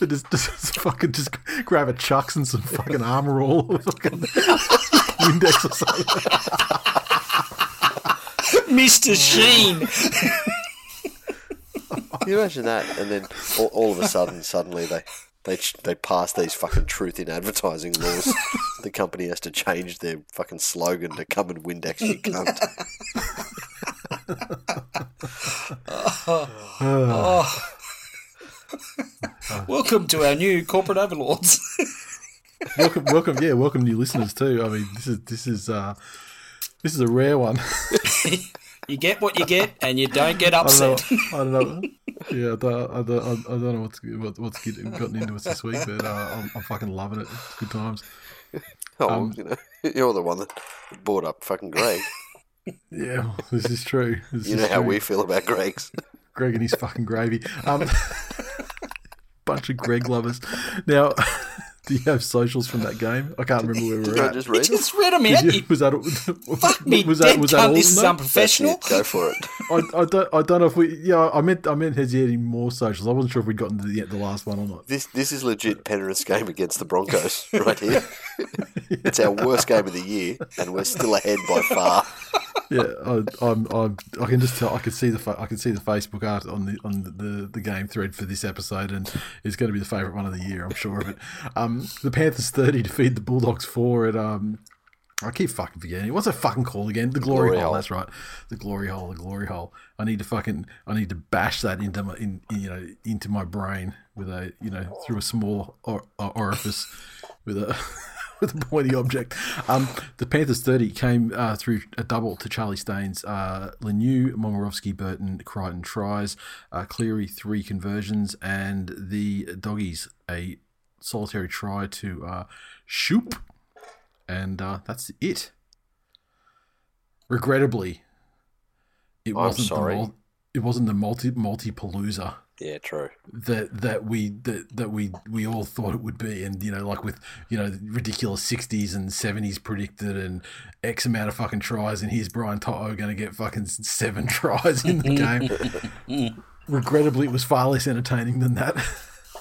They just, just fucking just grab a chucks and some fucking armor all or fucking Windex or something. Mr. Sheen. Can you imagine that? And then all, all of a sudden, suddenly they they they pass these fucking truth in advertising laws. the company has to change their fucking slogan to "Come and Windex, you cunt." Oh. Oh. Welcome to our new corporate overlords. welcome, welcome, yeah, welcome new listeners too. I mean, this is this is uh, this is a rare one. you get what you get, and you don't get I don't know. upset. I don't know. Yeah, I don't, I don't, I don't know what's what, what's getting, gotten into us this week, but uh, I'm, I'm fucking loving it. It's good times. Oh, Um, you know, you're the one that brought up fucking Greg. Yeah, this is true. This You is know how we feel about Greg's. Greg and his fucking gravy. Um, bunch of Greg lovers. Now, do you have socials from that game? I can't remember where we're at. just read it? just read them Did out. you- You was that fuck me, was that was that all This is unprofessional. Go for it. I, I don't I don't know if we yeah I meant I meant has he any more socials. I wasn't sure if we'd gotten to the, the last one or not. This this is legit Penrith's game against the Broncos right here. It's our worst game of the year, and we're still ahead by far. Yeah, I, I'm, I'm, I can just tell. I can see the fa- I can see the Facebook art on the on the, the, the game thread for this episode, and it's going to be the favourite one of the year. I'm sure of it. Um, the Panthers thirty defeat the Bulldogs four at um. I keep fucking forgetting. What's it fucking call again? The glory, Glory hole. hole. That's right. The glory hole. The glory hole. I need to fucking. I need to bash that into my in, in, you know into my brain with a you know through a small or, or orifice with a with a pointy object. Um, the Panthers 30 came uh, through a double to Charlie Staines, uh, Lemieux, Momirovski, Burton, Crichton tries, uh, Cleary three conversions, and the Doggies a solitary try to uh, Shoop, and uh, that's it. Regrettably, it I'm wasn't sorry. the mul- it wasn't the multi multi palooza Yeah, true. that that we that, that we we all thought it would be and you know like with you know ridiculous 60s and 70s predicted and x amount of fucking tries and here's Brian Toto going to get fucking seven tries in the game regrettably it was far less entertaining than that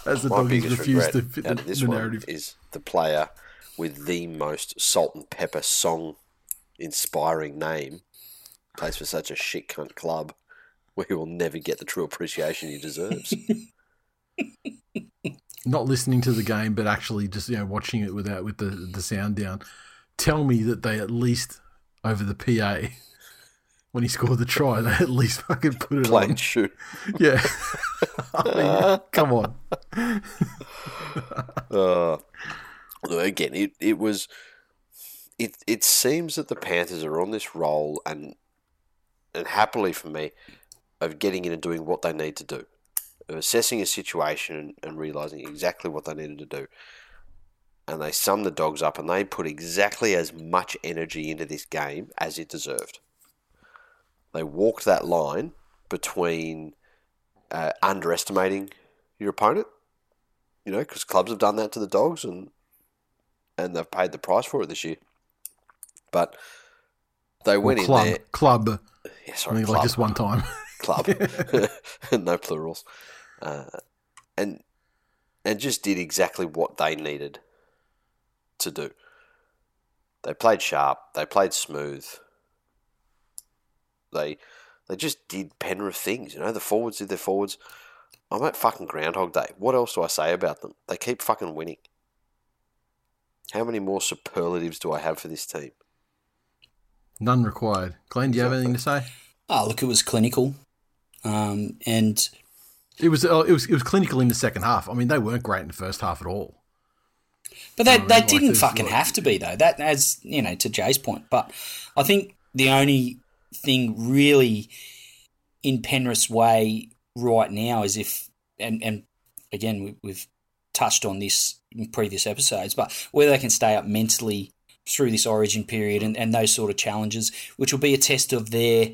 as the My doggies refused to fit the, this the one narrative. is the player with the most salt and pepper song inspiring name plays for such a shit cunt club. Where he will never get the true appreciation he deserves. not listening to the game but actually just you know watching it without with the the sound down. Tell me that they at least over the PA when he scored the try they at least fucking put it Plain on shoot. Yeah. I mean, come on. Uh, again, it, it was. It it seems that the Panthers are on this roll, and and happily for me, of getting in and doing what they need to do, of assessing a situation and, and realizing exactly what they needed to do. And they summed the dogs up, and they put exactly as much energy into this game as it deserved. They walked that line between uh, underestimating your opponent you know, because clubs have done that to the dogs and and they've paid the price for it this year. But they Or went club. in there. Club. Yeah, sorry, club, like just one time. club, no plurals, uh, and and just did exactly what they needed to do. They played sharp. They played smooth. They they just did Penrith things. You know, the forwards did their forwards. I'm at fucking Groundhog Day. What else do I say about them? They keep fucking winning. How many more superlatives do I have for this team? None required. Glenn, do you have anything to say? Oh, look, it was clinical. Um, and It was uh, it was it was clinical in the second half. I mean, they weren't great in the first half at all. But they, I mean, they like, didn't there's fucking like- have to be though. That as you know, to Jay's point. But I think the only thing really in Penrith's way right now is if and and again we, we've touched on this in previous episodes, but whether they can stay up mentally through this origin period and, and those sort of challenges, which will be a test of their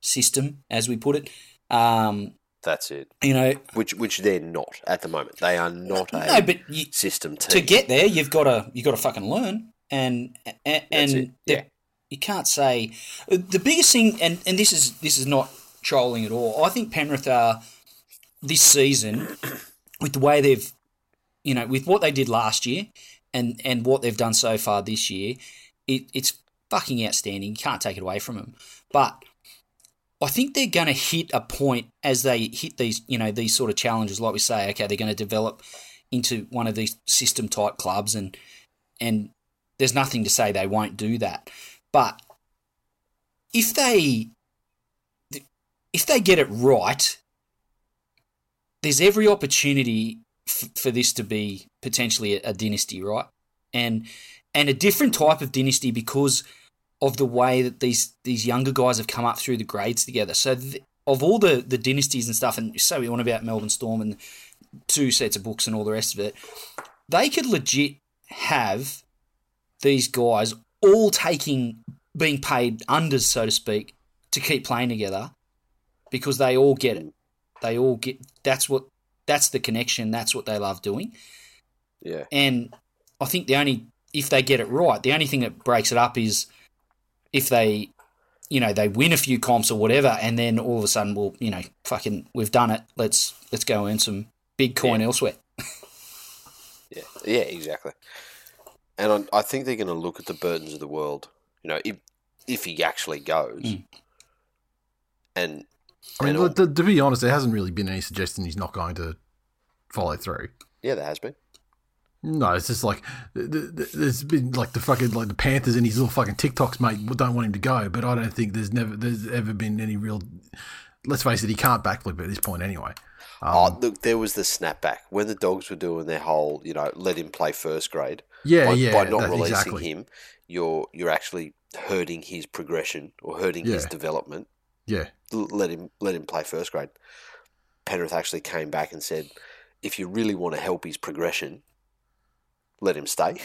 system, as we put it. Um, That's it. you know, Which which they're not at the moment. They are not a no, but you, system team. to get there, you've got to you've got to fucking learn, and and, and yeah. You can't say uh, the biggest thing, and and this is this is not trolling at all. I think Penrith are this season with the way they've, you know, with what they did last year, and and what they've done so far this year, it, it's fucking outstanding. You can't take it away from them, but. I think they're going to hit a point as they hit these, you know, these sort of challenges. Like we say, okay, they're going to develop into one of these system type clubs, and and there's nothing to say they won't do that. But if they if they get it right, there's every opportunity f- for this to be potentially a, a dynasty, right? And and a different type of dynasty because of the way that these these younger guys have come up through the grades together. So th- of all the the dynasties and stuff, and so we want about Melbourne Storm and two sets of books and all the rest of it, they could legit have these guys all taking being paid unders, so to speak, to keep playing together because they all get it. They all get that's what that's the connection. That's what they love doing. Yeah. And I think the only if they get it right, the only thing that breaks it up is if they, you know, they win a few comps or whatever, and then all of a sudden, well, you know, fucking, we've done it. Let's let's go earn some big coin Yeah. elsewhere. Yeah, yeah, exactly. And I, I think they're going to look at the Burtons of the world. You know, if if he actually goes, Mm. and I mean, to, to be honest, there hasn't really been any suggestion he's not going to follow through. yeah, there has been. No, it's just like th- th- th- there's been like the fucking like the Panthers and his little fucking TikToks, mate, don't want him to go. But I don't think there's never there's ever been any real. Let's face it, he can't backflip at this point anyway. oh, Um, look, there was the snapback when the dogs were doing their whole, you know, let him play first grade. Yeah, by, yeah, by not that- releasing exactly. him, you're you're actually hurting his progression or hurting his development. Yeah, L- Let him let him play first grade. Penrith actually came back and said, if you really want to help his progression, let him stay.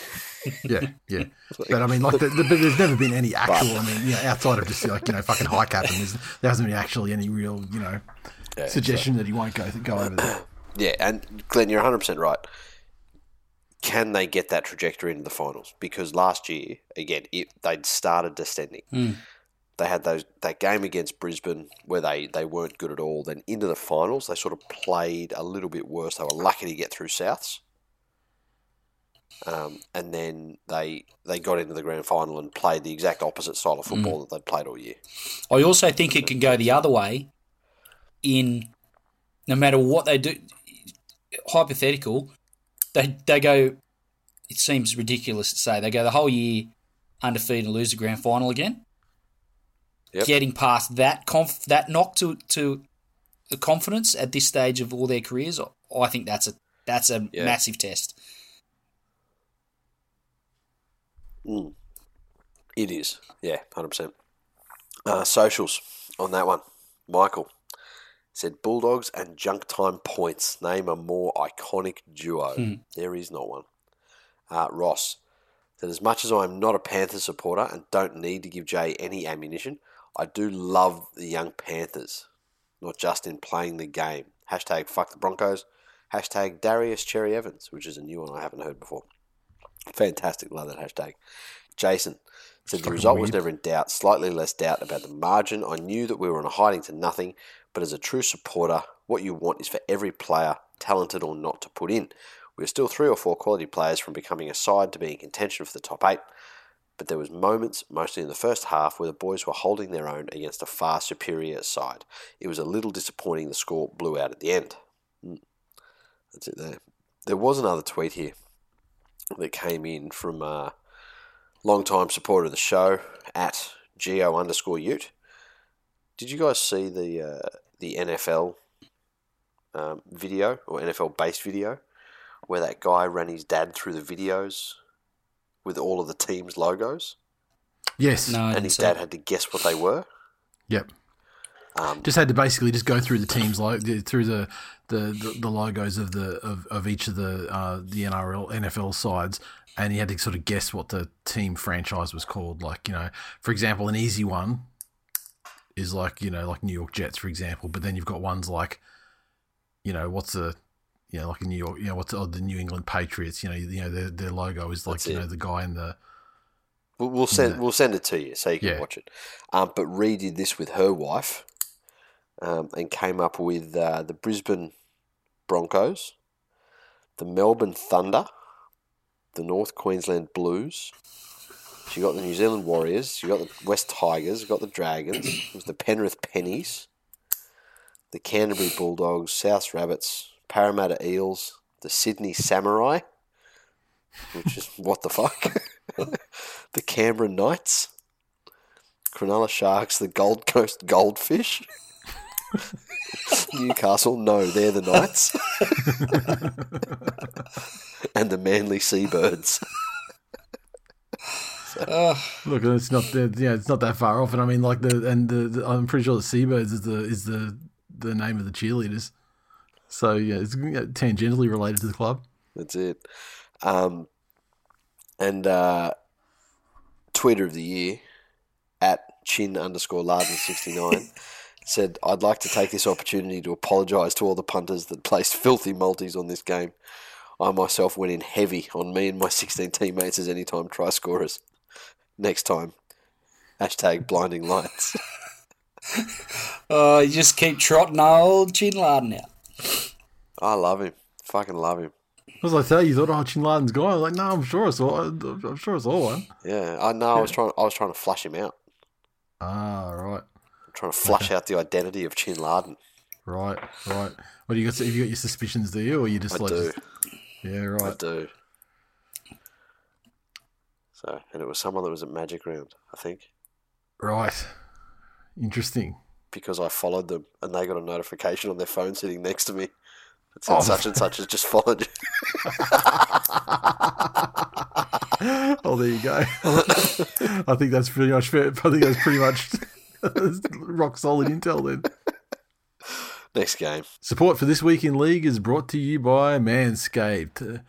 yeah, yeah. But I mean, like, the, the, but there's never been any actual. I mean, you know, outside of just like you know, fucking high cap, and there hasn't been actually any real, you know, Yeah, suggestion that he won't go go over there. Yeah, and Glenn, you're 100% right. Can they get that trajectory into the finals? Because last year, again, it, they'd started descending. Mm. They had those that game against Brisbane where they, they weren't good at all. Then into the finals, they sort of played a little bit worse. They were lucky to get through Souths. Um, and then they they got into the grand final and played the exact opposite style of football that they'd played all year. I also think it can go the other way. In no matter what they do, hypothetical, they they go. It seems ridiculous to say they go the whole year undefeated and lose the grand final again. Yep. Getting past that conf, that knock to to the confidence at this stage of all their careers, I think that's a that's a Yeah. massive test. Mm. It is, yeah, hundred percent. Uh, socials on that one. Michael said Bulldogs and Junk Time points. Name a more iconic duo. Hmm. There is not one. Uh, Ross said, as much as I am not a Panthers supporter and don't need to give Jay any ammunition, I do love the young Panthers, not just in playing the game. Hashtag fuck the Broncos. Hashtag Darius Cherry Evans, which is a new one I haven't heard before. Fantastic. Love that hashtag. Jason said the result was never in doubt. Slightly less doubt about the margin. I knew that we were on a hiding to nothing, but as a true supporter, what you want is for every player, talented or not, to put in. We are still three or four quality players from becoming a side to being in contention for the top eight. But there was moments, mostly in the first half, where the boys were holding their own against a far superior side. It was a little disappointing the score blew out at the end. Mm. That's it there. There was another tweet here that came in from a long-time supporter of the show at geo underscore ute. Did you guys see the uh, the NFL um, video or NFL based video where that guy ran his dad through the videos with all of the team's logos, Yes. No, and his dad it. had to guess what they were. Yep. Um, Just had to basically just go through the teams like through the the, the, the logos of the of, of each of the uh, the NRL NFL sides, and he had to sort of guess what the team franchise was called. Like you know, for example, an easy one is like you know like New York Jets, for example. But then you've got ones like you know what's the you know like a New York you know what's oh, the New England Patriots. You know you know their their logo is like That's you it. know the guy in the We'll, we'll send Yeah. we'll send it to you so you can Yeah. watch it. Um, but Ree did this with her wife, um, and came up with uh, the Brisbane Broncos, the Melbourne Thunder, the North Queensland Blues. She got the New Zealand Warriors. She got the West Tigers. You've got the Dragons. It was the Penrith Pennies, the Canterbury Bulldogs, South Rabbits, Parramatta Eels, the Sydney Samurai, which is what the fuck. the Canberra Knights, Cronulla Sharks, the Gold Coast Goldfish, Newcastle, no, they're the Knights, and the Manly Seabirds. Look, it's not that yeah, it's not that far off, and I mean like the and the, the I'm pretty sure the Seabirds is the is the the name of the cheerleaders. So yeah, it's tangentially related to the club. That's it. Um, and uh, tweeter of the year at chin underscore Laden sixty nine said, "I'd like to take this opportunity to apologise to all the punters that placed filthy multis on this game. I myself went in heavy on me and my sixteen teammates as anytime try scorers. Next time, hashtag blinding lights. Oh, you just keep trotting old Chin Laden out. I love him. Fucking love him. As I say, you thought, oh, Chin Laden's gone. I was like, no, I'm sure it's all. I'm sure I saw one. Yeah, I know. I was trying. I was trying to flush him out. Ah, right, trying to flush out the identity of Chin Laden. right, right. What do you got? Have you got your suspicions? Do you, or you just I like? do. just- yeah, right. I do. So, and it was someone that was at Magic Round, I think, Right. Interesting. because I followed them and they got a notification on their phone sitting next to me that said Oh. such and such has just followed you. oh, there you go. I think that's pretty much fair. I think that's pretty much rock solid intel then. Next game. Support for this week in league is brought to you by Manscaped.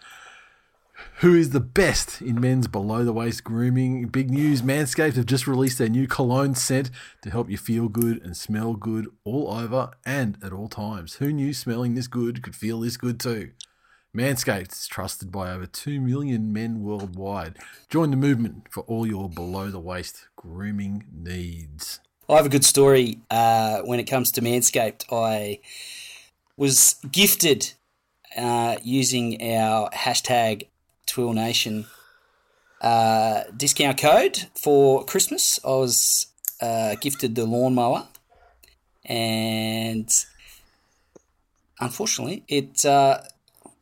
Who is the best in men's below the waist grooming? Big news Manscaped have just released their new cologne scent to help you feel good and smell good all over and at all times. Who knew smelling this good could feel this good too? Manscaped is trusted by over 2 million men worldwide. Join the movement for all your below the waist grooming needs. I have a good story uh, when it comes to Manscaped. I was gifted uh, using our hashtag Twill Nation uh, discount code for Christmas. I was uh, gifted the lawnmower, and unfortunately, it uh,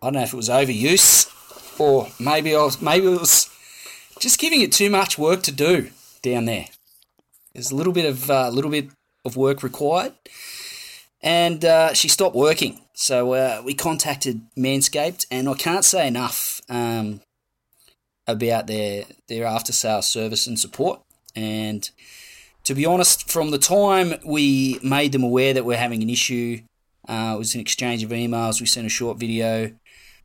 I don't know if it was overuse or maybe I was maybe it was just giving it too much work to do down there. There's a little bit of a uh, little bit of work required, and uh, she stopped working. So uh, we contacted Manscaped, and I can't say enough um, about their their after sales service and support. And to be honest, from the time we made them aware that we're having an issue, uh, it was an exchange of emails. We sent a short video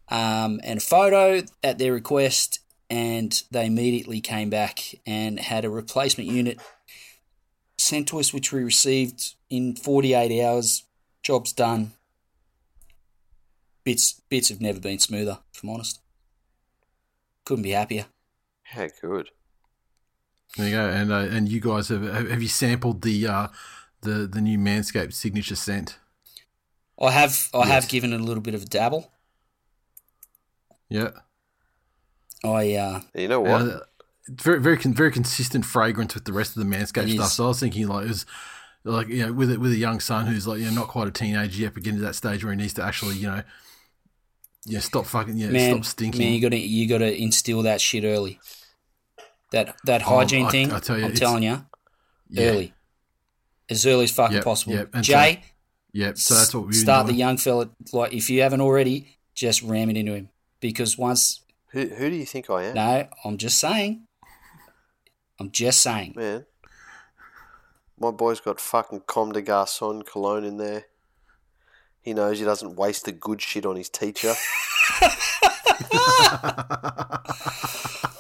um, and a photo at their request, and they immediately came back and had a replacement unit sent to us, which we received in 48 hours. Job's done. Bits bits have never been smoother, if I'm honest. Couldn't be happier. Yeah, good. There you go. And uh, and you guys have have you sampled the uh, the the new Manscaped signature scent? I have I have given it a little bit of a dabble. Yeah. I uh, You know what? Uh, it's very very very consistent fragrance with the rest of the Manscaped It stuff. is. So I was thinking like it was like you know with a, with a young son who's like you know not quite a teenager yet, but getting to that stage where he needs to actually you know yeah stop fucking yeah man, stop stinking. man, you got to you got to instill that shit early. That that Oh, hygiene I- thing. I tell you, I'm telling you, Yeah. early, as early as fucking Yep, possible. yep, and Jay, Yep. So that's what we start the young fella. Like if you haven't already, just ram it into him because once. Who, who do you think I am? No, I'm just saying. I'm just saying. Man, my boy's got fucking Comme des Garçons cologne in there. He knows he doesn't waste the good shit on his teacher.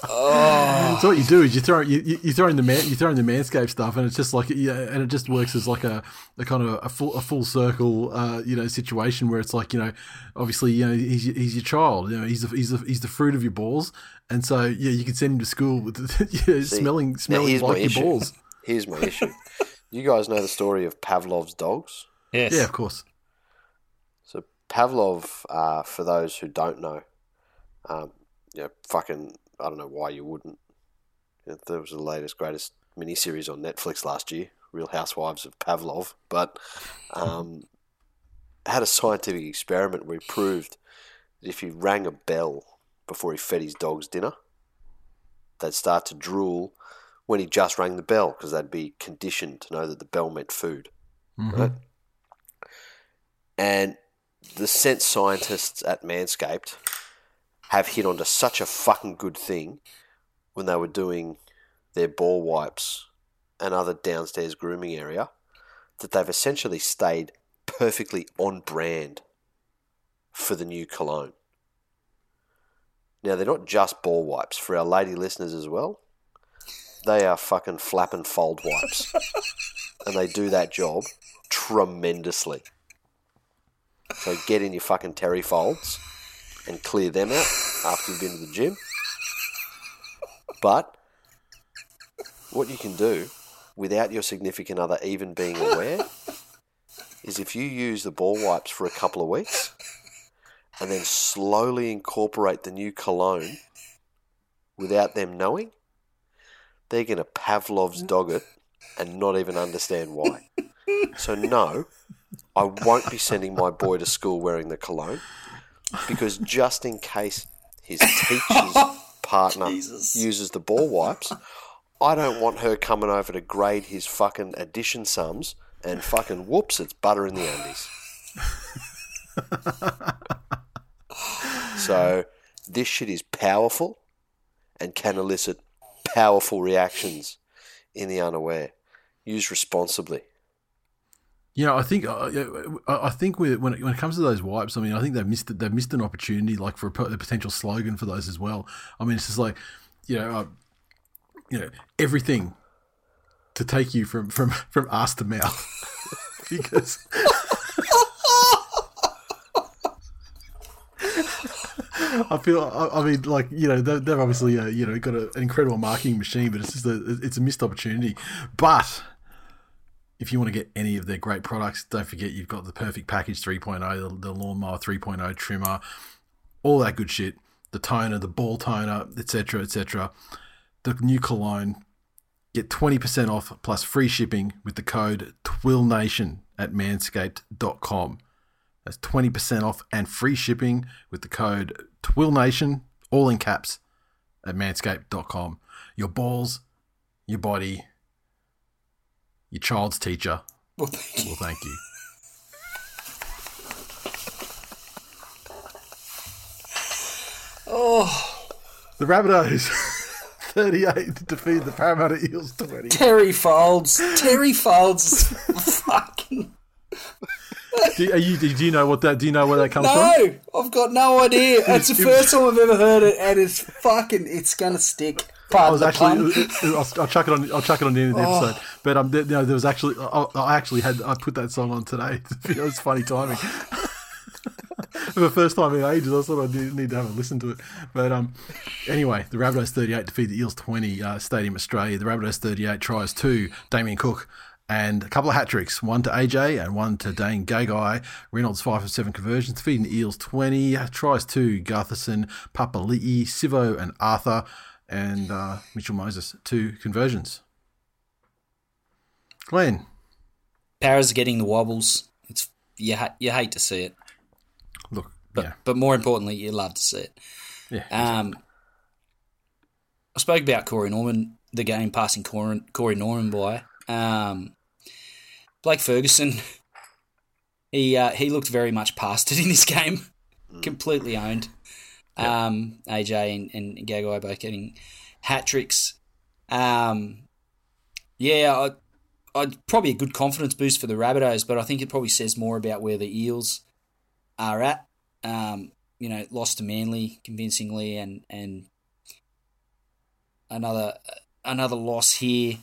Oh, So what you do is you throw you you you throw in the man you throw in the manscape stuff and it's just like yeah and it just works as like a, a kind of a full a full circle uh, you know situation where it's like you know obviously you know he's your- he's your child you know he's the, he's the, he's the fruit of your balls and so yeah you can send him to school with you know, See, smelling smelling here's like your issue. balls Here's my issue. You guys know the story of Pavlov's dogs? yes. yeah of course So Pavlov, uh, for those who don't know, um, you know, fucking, I don't know why you wouldn't. You know, there was the latest, greatest miniseries on Netflix last year, Real Housewives of Pavlov, but um, had a scientific experiment where he proved that if he rang a bell before he fed his dogs dinner, they'd start to drool when he just rang the bell because they'd be conditioned to know that the bell meant food. Right? And the scent scientists at Manscaped have hit onto such a fucking good thing when they were doing their ball wipes and other downstairs grooming area that they've essentially stayed perfectly on brand for the new cologne. Now, they're not just ball wipes for our lady listeners as well. They are fucking flap and fold wipes. and they do that job tremendously. So get in your fucking terry folds and clear them out after you've been to the gym. But what you can do without your significant other even being aware is if you use the ball wipes for a couple of weeks and then slowly incorporate the new cologne without them knowing, they're going to Pavlov's dog it and not even understand why. So, no, I won't be sending my boy to school wearing the cologne because just in case his teacher's partner Jesus. uses the ball wipes, I don't want her coming over to grade his fucking addition sums and fucking whoops, it's butter in the undies. so, this shit is powerful and can elicit powerful reactions in the unaware. Use responsibly. You know, I think uh, I I think when it, when it comes to those wipes, I mean, I think they've missed they've missed an opportunity like for a, a potential slogan for those as well. I mean, it's just like you know, uh, you know, everything to take you from from from ass to mouth because. I feel. I, I mean, like you know, they've, obviously uh, you know got a, an incredible marketing machine, but it's just a it's a missed opportunity. But if you want to get any of their great products, don't forget you've got the Perfect Package 3.0, the, the Lawnmower 3.0 trimmer, all that good shit, the toner, the ball toner, etc., etc. The new cologne. Get 20% off plus free shipping with the code TWILNATION at manscaped.com. That's 20% off and free shipping with the code TWILNATION, all in caps, at manscaped.com. Your balls, your body, your child's teacher Well, thank you. will thank you. Oh, The Rabbitohs, 38 to defeat the Parramatta Eels 20. Terry Folds. Terry Folds fucking. Do, are you, do you know what that? Do you know where that comes from? No, I've got no idea. It's the first time I've ever heard it, and it's fucking. It's gonna stick. I Pardon was actually. I'll, I'll chuck it on. I'll chuck it on the end of the Oh. episode. But um, there, there was actually, I, I actually had, I put that song on today. it was funny timing. For the first time in ages, I thought I need, need to have a listen to it. But um, anyway, the Rabbitohs 38 defeat the Eels 20, uh, Stadium Australia. The Rabbitohs 38 tries to Damien Cook and a couple of hat tricks, one to AJ and one to Dane Gagai. Reynolds 5 of 7 conversions, defeating the Eels 20. Tries to Gutherson, Papali'i, Sivo, and Arthur. And uh, Mitchell Moses, two conversions. Glenn, Parra's getting the wobbles. It's you. Ha- you hate to see it, look, but yeah, but more importantly, you love to see it. yeah. Um, I spoke about Corey Norman, the game passing Corey, Corey Norman by. Um, Blake Ferguson he uh, he looked very much past it in this game, completely owned. Um, AJ and, and Gagai both getting hat tricks. Um, yeah, I, I'd probably a good confidence boost for the Rabbitohs, but I think it probably says more about where the Eels are at. Um, you know, lost to Manly convincingly, and and another another loss here.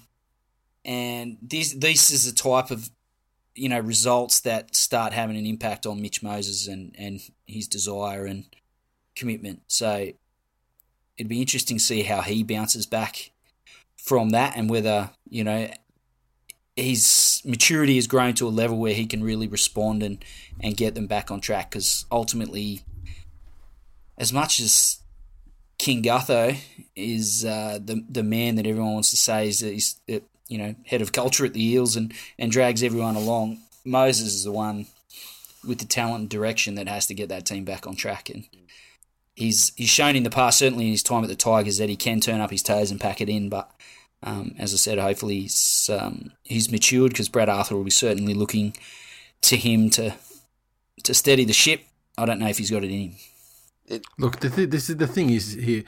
And this this is the type of you know results that start having an impact on Mitch Moses and and his desire and commitment. So it'd be interesting to see how he bounces back from that and whether you know his maturity has grown to a level where he can really respond and and get them back on track because ultimately as much as King Gutho is uh, the the man that everyone wants to say is he's you know head of culture at the Eels and and drags everyone along. Moses is the one with the talent and direction that has to get that team back on track and. He's, he's shown in the past, certainly in his time at the Tigers, that he can turn up his toes and pack it in. But um, as I said, hopefully he's, um, he's matured because Brad Arthur will be certainly looking to him to to steady the ship. I don't know if he's got it in him. Look, the th- this is the thing is here.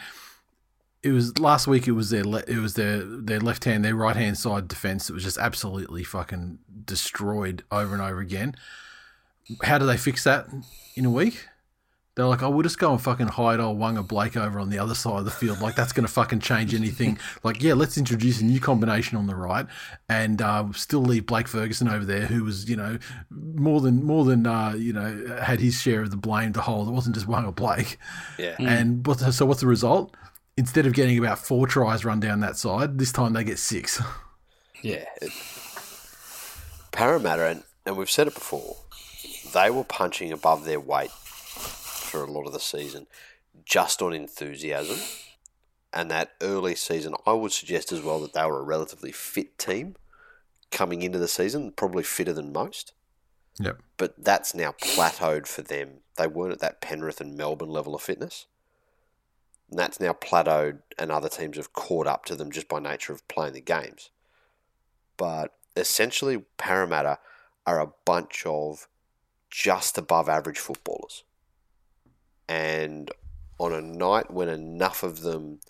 It was last week. It was their le- it was their their left hand, their right hand side defense. It was just absolutely fucking destroyed over and over again. How do they fix that in a week? They're like, oh, we'll just go and fucking hide old Waqa Blake over on the other side of the field. Like, that's going to fucking change anything. like, yeah, let's introduce a new combination on the right and uh, still leave Blake Ferguson over there, who was, you know, more than, more than uh, you know, had his share of the blame to hold. It wasn't just Waqa Blake. Yeah. And what, so what's the result? Instead of getting about four tries run down that side, this time they get six. Yeah. It, Parramatta, and, and we've said it before, they were punching above their weight for a lot of the season just on enthusiasm. And that early season, I would suggest as well that they were a relatively fit team coming into the season, probably fitter than most. Yep. But that's now plateaued for them. They weren't at that Penrith and Melbourne level of fitness. And that's now plateaued, and other teams have caught up to them just by nature of playing the games. But essentially, Parramatta are a bunch of just above average footballers. And on a night when enough of them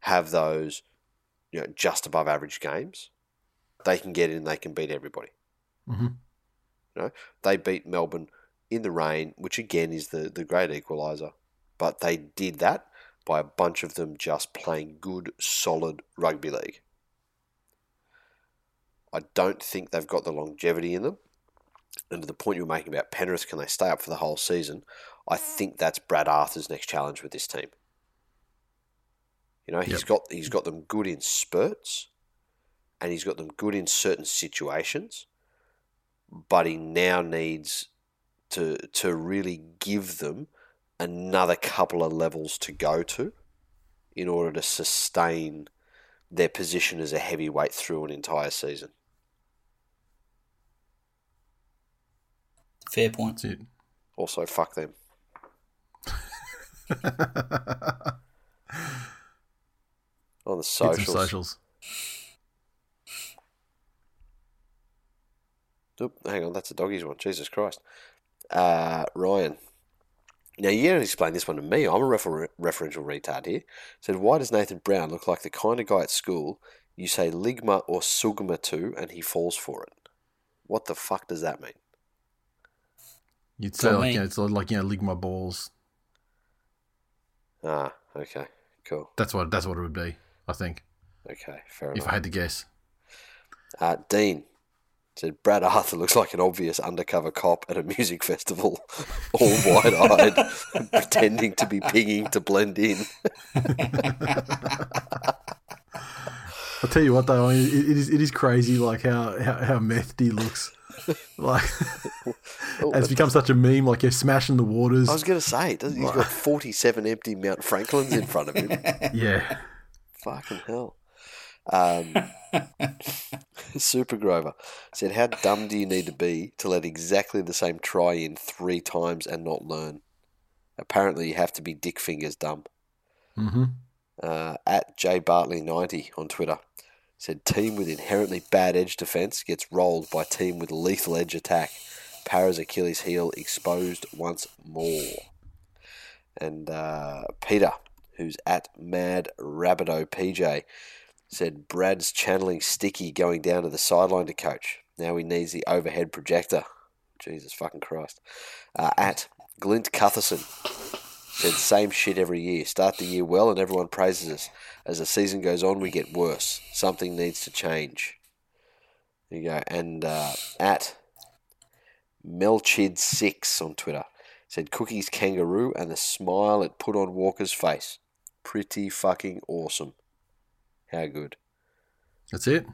have those, you know, just above average games, they can get in. They can beat everybody. Mm-hmm. You know, they beat Melbourne in the rain, which again is the the great equaliser. But they did that by a bunch of them just playing good, solid rugby league. I don't think they've got the longevity in them. And to the point you were making about Penrith, can they stay up for the whole season? I think that's Brad Arthur's next challenge with this team. You know, he's Yep. got he's got them good in spurts, and he's got them good in certain situations, but he now needs to to really give them another couple of levels to go to in order to sustain their position as a heavyweight through an entire season. Fair point. That's it. Also, fuck them. On the Get some socials. socials. Oop, hang on, that's a doggy's one. Jesus Christ. Uh, Ryan. Now, you don't explain this one to me. I'm a refer- referential retard here. Said, why does Nathan Brown look like the kind of guy at school you say ligma or sugma to and he falls for it? What the fuck does that mean? You'd say like, me. you know, it's like you know, Ligma balls. Ah, okay, cool. That's what that's what it would be. I think Okay, fair if enough. If I had to guess. Uh, Dean said Brad Arthur looks like an obvious undercover cop at a music festival, all wide eyed, pretending to be pinging to blend in. I'll tell you what though, I mean, it, it is it is crazy like how how, how methed he looks. like it's become such a meme. Like you're smashing the waters. I was going to say, doesn't, he's got 47 empty Mount Franklins in front of him. yeah, Fucking hell. Um, Super Grover said, How dumb do you need to be to let exactly the same try in three times and not learn? Apparently, you have to be dick fingers dumb. hmm uh, at jbartley90 on Twitter said team with inherently bad edge defense gets rolled by team with lethal edge attack. Parra's Achilles heel exposed once more. And uh, Peter, who's at Mad Rabido PJ, said Brad's channeling Sticky going down to the sideline to coach. Now he needs the overhead projector. Jesus fucking Christ. Uh, at Glint Cutherson said same shit every year. Start the year well and everyone praises us. As the season goes on, we get worse. Something needs to change. There you go. And uh, at Melchid6 on Twitter said Cookie's kangaroo and the smile it put on Walker's face. Pretty fucking awesome. How good. That's it.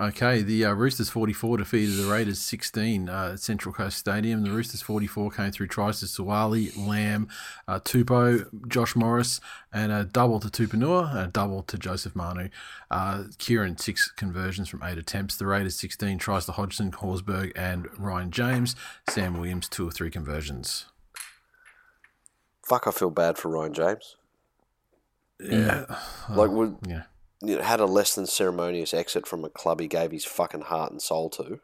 Okay, the uh, Roosters 44 defeated the Raiders 16 uh, at Central Coast Stadium. The Roosters 44 came through tries to Suaalii, Lam, uh, Tupou, Josh Morris, and a double to Tupouniua, and a double to Joseph Manu. Uh, Keighran, six conversions from eight attempts. The Raiders 16 tries to Hodgson, Horsburgh, and Ryan James. Sam Williams, two or three conversions. Fuck, I feel bad for Ryan James. Yeah. Like, would, Yeah. You know, had a less than ceremonious exit from a club he gave his fucking heart and soul to,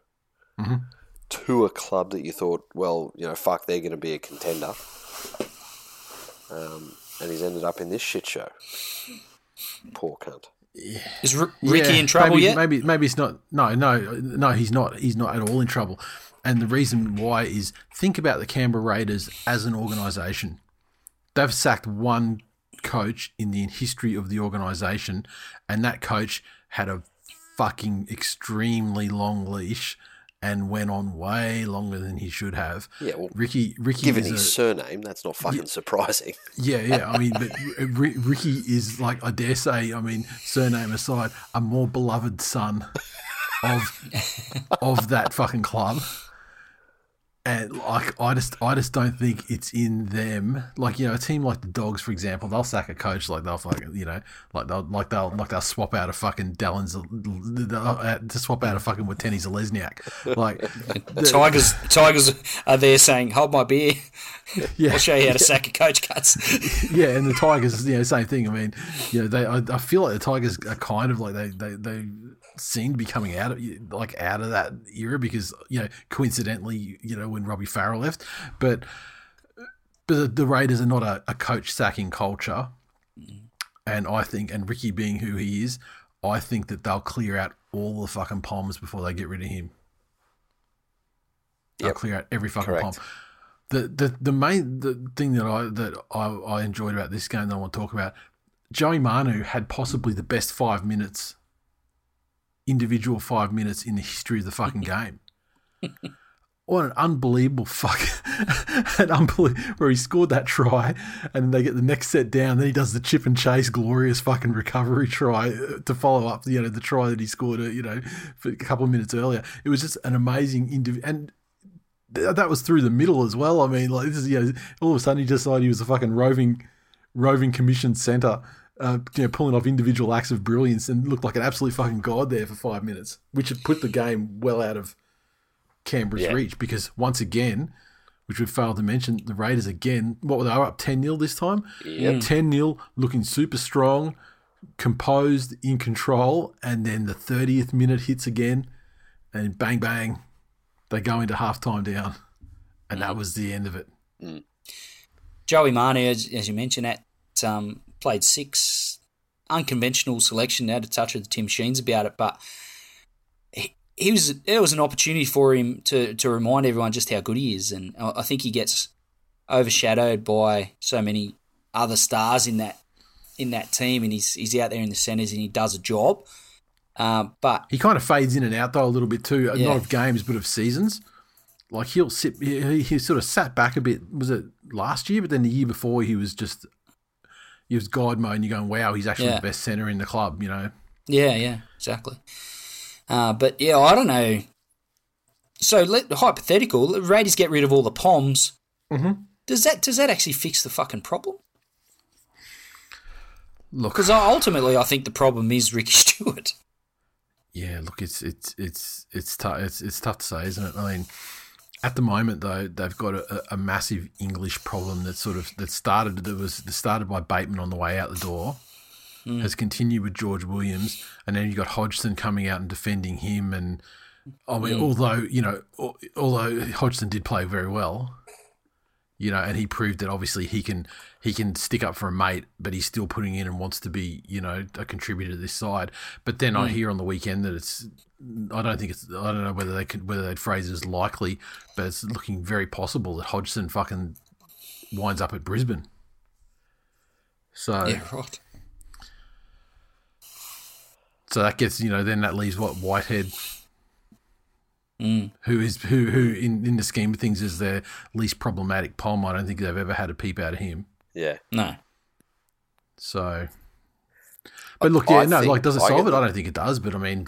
Mhm. to a club that you thought, well, you know, fuck, they're going to be a contender. Um, and he's ended up in this shit show. Poor cunt. Is R- Ricky Yeah, in trouble maybe, yet? Maybe maybe it's not. No, no, no. He's not. He's not at all in trouble. And the reason why is think about the Canberra Raiders as an organisation. They've sacked one coach in the history of the organisation, and that coach had a fucking extremely long leash and went on way longer than he should have. Yeah, well, Ricky, Ricky, Given is his a- surname, that's not fucking surprising. yeah, yeah. I mean, but Ricky is like I dare say. I mean, surname aside, a more beloved son of of that fucking club. And like, I just, I just don't think it's in them. Like, you know, a team like the Dogs, for example, they'll sack a coach like they'll fucking, you know, like they'll, like they'll, like they'll swap out a fucking Dallin, they'll- uh, to swap out a fucking Zalesniak. Like, The Tigers, Tigers are there saying, "Hold my beer. yeah, I'll show you how to sack a coach cuts." yeah, and the Tigers, you know, same thing. I mean, you know, they, I, I feel like the Tigers are kind of like they, they, they seem to be coming out of like out of that era because you know, coincidentally, you know, when Robbie Farah left, but but the, Raiders are not a, a coach sacking culture, and I think, and Ricky being who he is, I think that they'll clear out all the fucking Poms before they get rid of him. They'll Yep. clear out every fucking Correct. Pom the the the main the thing that I that I, I enjoyed about this game that I want to talk about, Joey Manu had possibly the best five minutes, individual five minutes in the history of the fucking game. What an unbelievable fuck, an unbelievable where he scored that try, and then they get the next set down. Then he does the chip and chase, glorious fucking recovery try uh, to follow up, you know, the try that he scored, uh, you know, for a couple of minutes earlier. It was just an amazing individual, and th- that was through the middle as well. I mean, like this is you know, all of a sudden he decided he was a fucking roving, roving commissioned centre, uh, you know, pulling off individual acts of brilliance and looked like an absolute fucking god there for five minutes, which had put the game well out of Canberra's Yeah. reach because once again, which we failed to mention, the Raiders again, what were they up ten 0 this time? Yep. ten 0 looking super strong, composed, in control, and then the thirtieth minute hits again, and bang bang, they go into halftime down, and that was the end of it. Joey Manu, as, as you mentioned, at um, played six. Unconventional selection. now to touch with Tim Sheens about it, but he, he was there was an opportunity for him to to remind everyone just how good he is, and I think he gets overshadowed by so many other stars in that in that team, and he's he's out there in the centres and he does a job. Um, but He kind of fades in and out though a little bit too, Yeah. not of games but of seasons. Like he'll sit, he, he sort of sat back a bit. Was it last year? But then the year before, he was just was God mode, and you're going, "Wow, he's actually Yeah. the best center in the club." You know, Yeah, yeah, exactly. Uh, but yeah, I don't know. So let, hypothetical, the Raiders get rid of all the Poms. Mhm. Does that does that actually fix the fucking problem? look, Because ultimately, I think the problem is Ricky Stuart. Yeah, look, it's it's it's it's tough. It's it's tough to say, isn't it? I mean, at the moment though, they've got a, a massive English problem that sort of that started that was that started by Bateman on the way out the door, hmm. has continued with George Williams, and then you got Hodgson coming out and defending him, and I mean, hmm. although you know, although Hodgson did play very well, you know, and he proved that obviously he can he can stick up for a mate, but he's still putting in and wants to be you know a contributor to this side. But then I mm. hear on the weekend that it's I don't think it's I don't know whether they could whether they'd phrase it as likely, but it's looking very possible that Hodgson fucking winds up at Brisbane. So Yeah, right. So that gets you know then that leaves what Whitehead, Mm. who is who who in, in the scheme of things is their least problematic Pom. I don't think they've ever had a peep out of him. Yeah. No. So, but look, yeah, I no, like does it solve get it? I don't think it does. But I mean,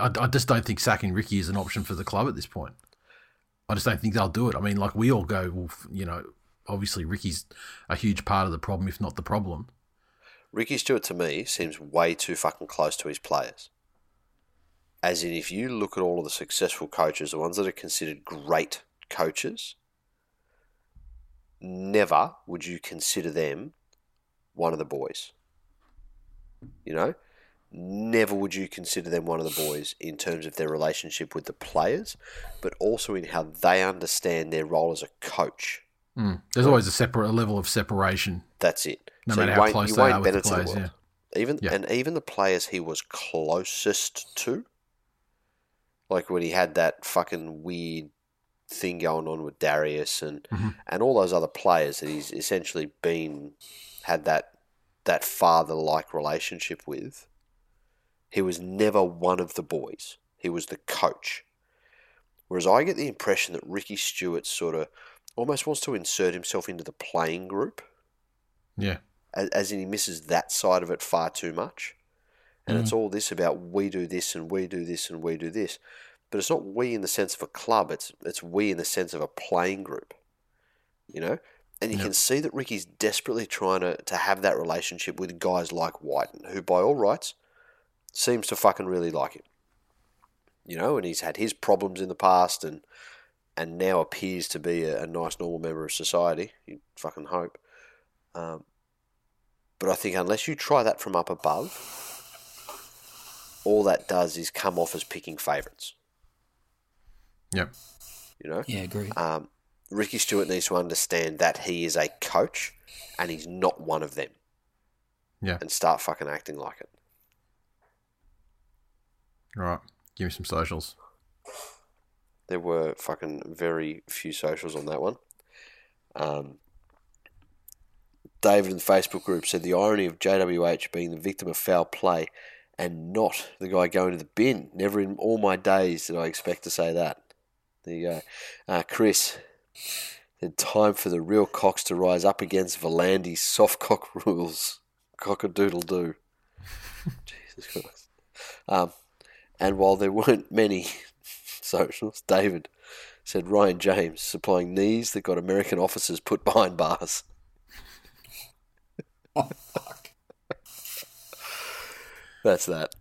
I, I just don't think sacking Ricky is an option for the club at this point. I just don't think they'll do it. I mean, like we all go, well, you know, obviously Ricky's a huge part of the problem, if not the problem. Ricky Stuart to me seems way too fucking close to his players. As in, if you look at all of the successful coaches, the ones that are considered great coaches, never would you consider them one of the boys. You know? Never would you consider them one of the boys in terms of their relationship with the players, but also in how they understand their role as a coach. Mm. There's always a separate a level of separation. That's it. No so matter how close you they Wayne are with the Bennett's of players. Even Yeah. and even the players he was closest to, like when he had that fucking weird thing going on with Darius and Mhm. and all those other players that he's essentially been had that that father like relationship with. He was never one of the boys. He was the coach. Whereas I get the impression that Ricky Stuart sort of almost wants to insert himself into the playing group Yeah. as, as in he misses that side of it far too much. And Mm. it's all this about we do this and we do this and we do this. But it's not we in the sense of a club, it's it's we in the sense of a playing group. You know? And you Yep. can see that Ricky's desperately trying to, to have that relationship with guys like Wighton, who by all rights seems to fucking really like him. You know, and he's had his problems in the past and and now appears to be a, a nice normal member of society. You fucking hope. Um, but I think unless you try that from up above, all that does is come off as picking favourites. Yep. You know, Yeah, agree. um, Ricky Stuart needs to understand that he is a coach and he's not one of them, Yeah. and start fucking acting like it. Right. Give me some socials. There were fucking very few socials on that one. Um, David in the Facebook group said the irony of JWH being the victim of foul play and not the guy going to the bin. Never in all my days did I expect to say that. There you go. Uh, Chris, said time for the real cocks to rise up against V'landys' soft cock rules. Cock a doodle doo. Jesus Christ. Um, and while there weren't many socials, David said Ryan James supplying knees that got American officers put behind bars. Oh, fuck. That's that.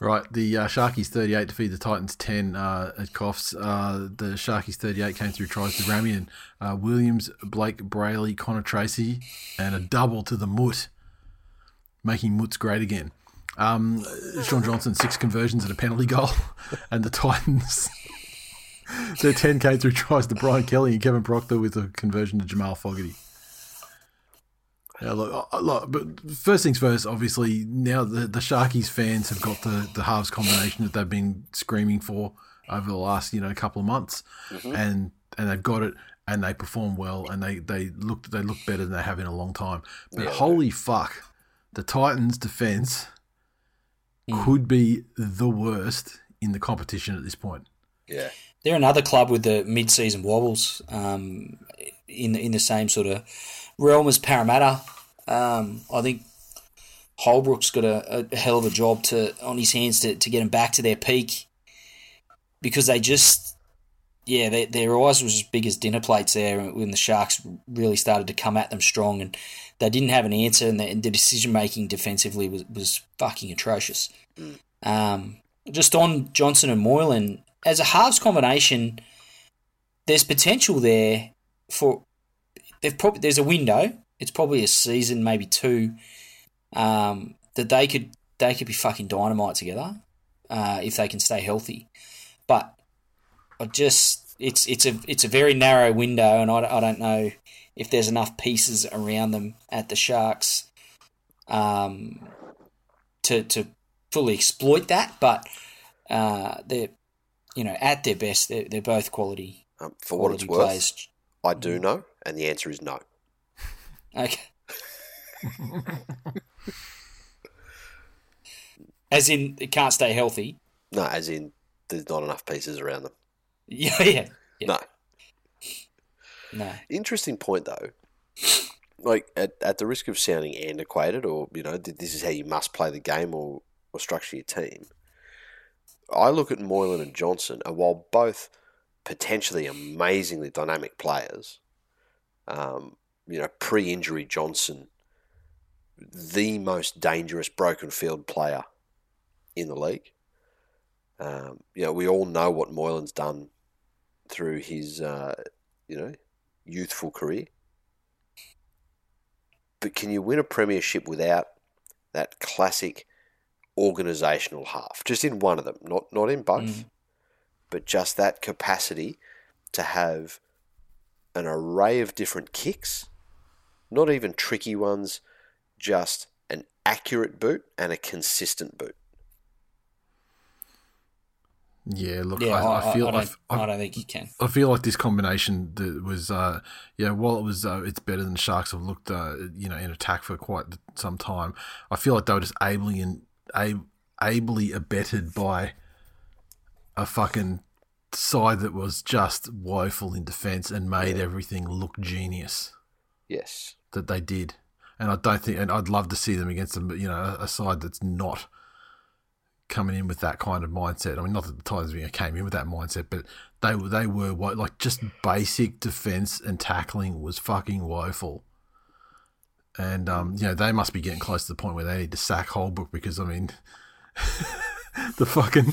Right, the uh, Sharkies 38 defeat the Titans 10 uh, at Coffs. Uh, the Sharkies 38 came through tries to Ramien, uh, Williams, Blayke Brailey, Connor Tracey, and a double to the Moot, making Moots great again. Um, Shaun Johnson, six conversions and a penalty goal. And the Titans, their 10 came through tries to Brian Kelly and Kevin Proctor with a conversion to Jamal Fogarty. Yeah, look, look, but first things first, obviously, now the, the Sharkies fans have got the, the halves combination that they've been screaming for over the last, you know, couple of months. And and they've got it and they perform well and they, they look they look better than they have in a long time. But Yeah. holy fuck, the Titans defense could be the worst in the competition at this point. Yeah. They're another club with the mid-season wobbles um, in in the same sort of realm as Parramatta. Um, I think Holbrook's got a, a hell of a job to on his hands to, to get them back to their peak because they just yeah they, their eyes was as big as dinner plates there when the Sharks really started to come at them strong and they didn't have an answer and the, the decision making defensively was, was fucking atrocious. Um, just on Johnson and Moylan as a halves combination, there's potential there for. They've probably there's a window. It's probably a season, maybe two, um, that they could they could be fucking dynamite together uh, if they can stay healthy. but I just it's it's a it's a very narrow window, and I, I don't know if there's enough pieces around them at the Sharks um, to to fully exploit that. But uh, they're you know at their best, they're, they're both quality. Um, for what it's quality worth, players. I do know, and the answer is no. Okay. As in, it can't stay healthy. No, as in there's not enough pieces around them. Yeah, yeah, yeah. No. No. Interesting point though. Like at, at the risk of sounding antiquated, or you know, this is how you must play the game or, or structure your team. I look at Moylan and Johnson, and while both potentially amazingly dynamic players, um, you know, pre-injury Johnson, the most dangerous broken field player in the league. Um, you know, we all know what Moylan's done through his, uh, you know, youthful career. But can you win a premiership without that classic organisational half? Just in one of them, not not in both, but just that capacity to have an array of different kicks, not even tricky ones, just an accurate boot and a consistent boot. Yeah, look, Yeah, I, I feel I, I, don't, f- I, I, don't think you can. I feel like this combination that was, uh, yeah, while it was, uh, it's better than Sharks have looked, uh, you know, in attack for quite some time. I feel like they were just ably and ab- ably abetted by a fucking side that was just woeful in defence and made everything look genius Yes. that they did. And I don't think, and I'd love to see them against them, but you know, a, side that's not coming in with that kind of mindset. I mean, not that the Titans came in with that mindset, but they were they were like just basic defense and tackling was fucking woeful. And um, you know, they must be getting close to the point where they need to sack Holbrook because I mean, the fucking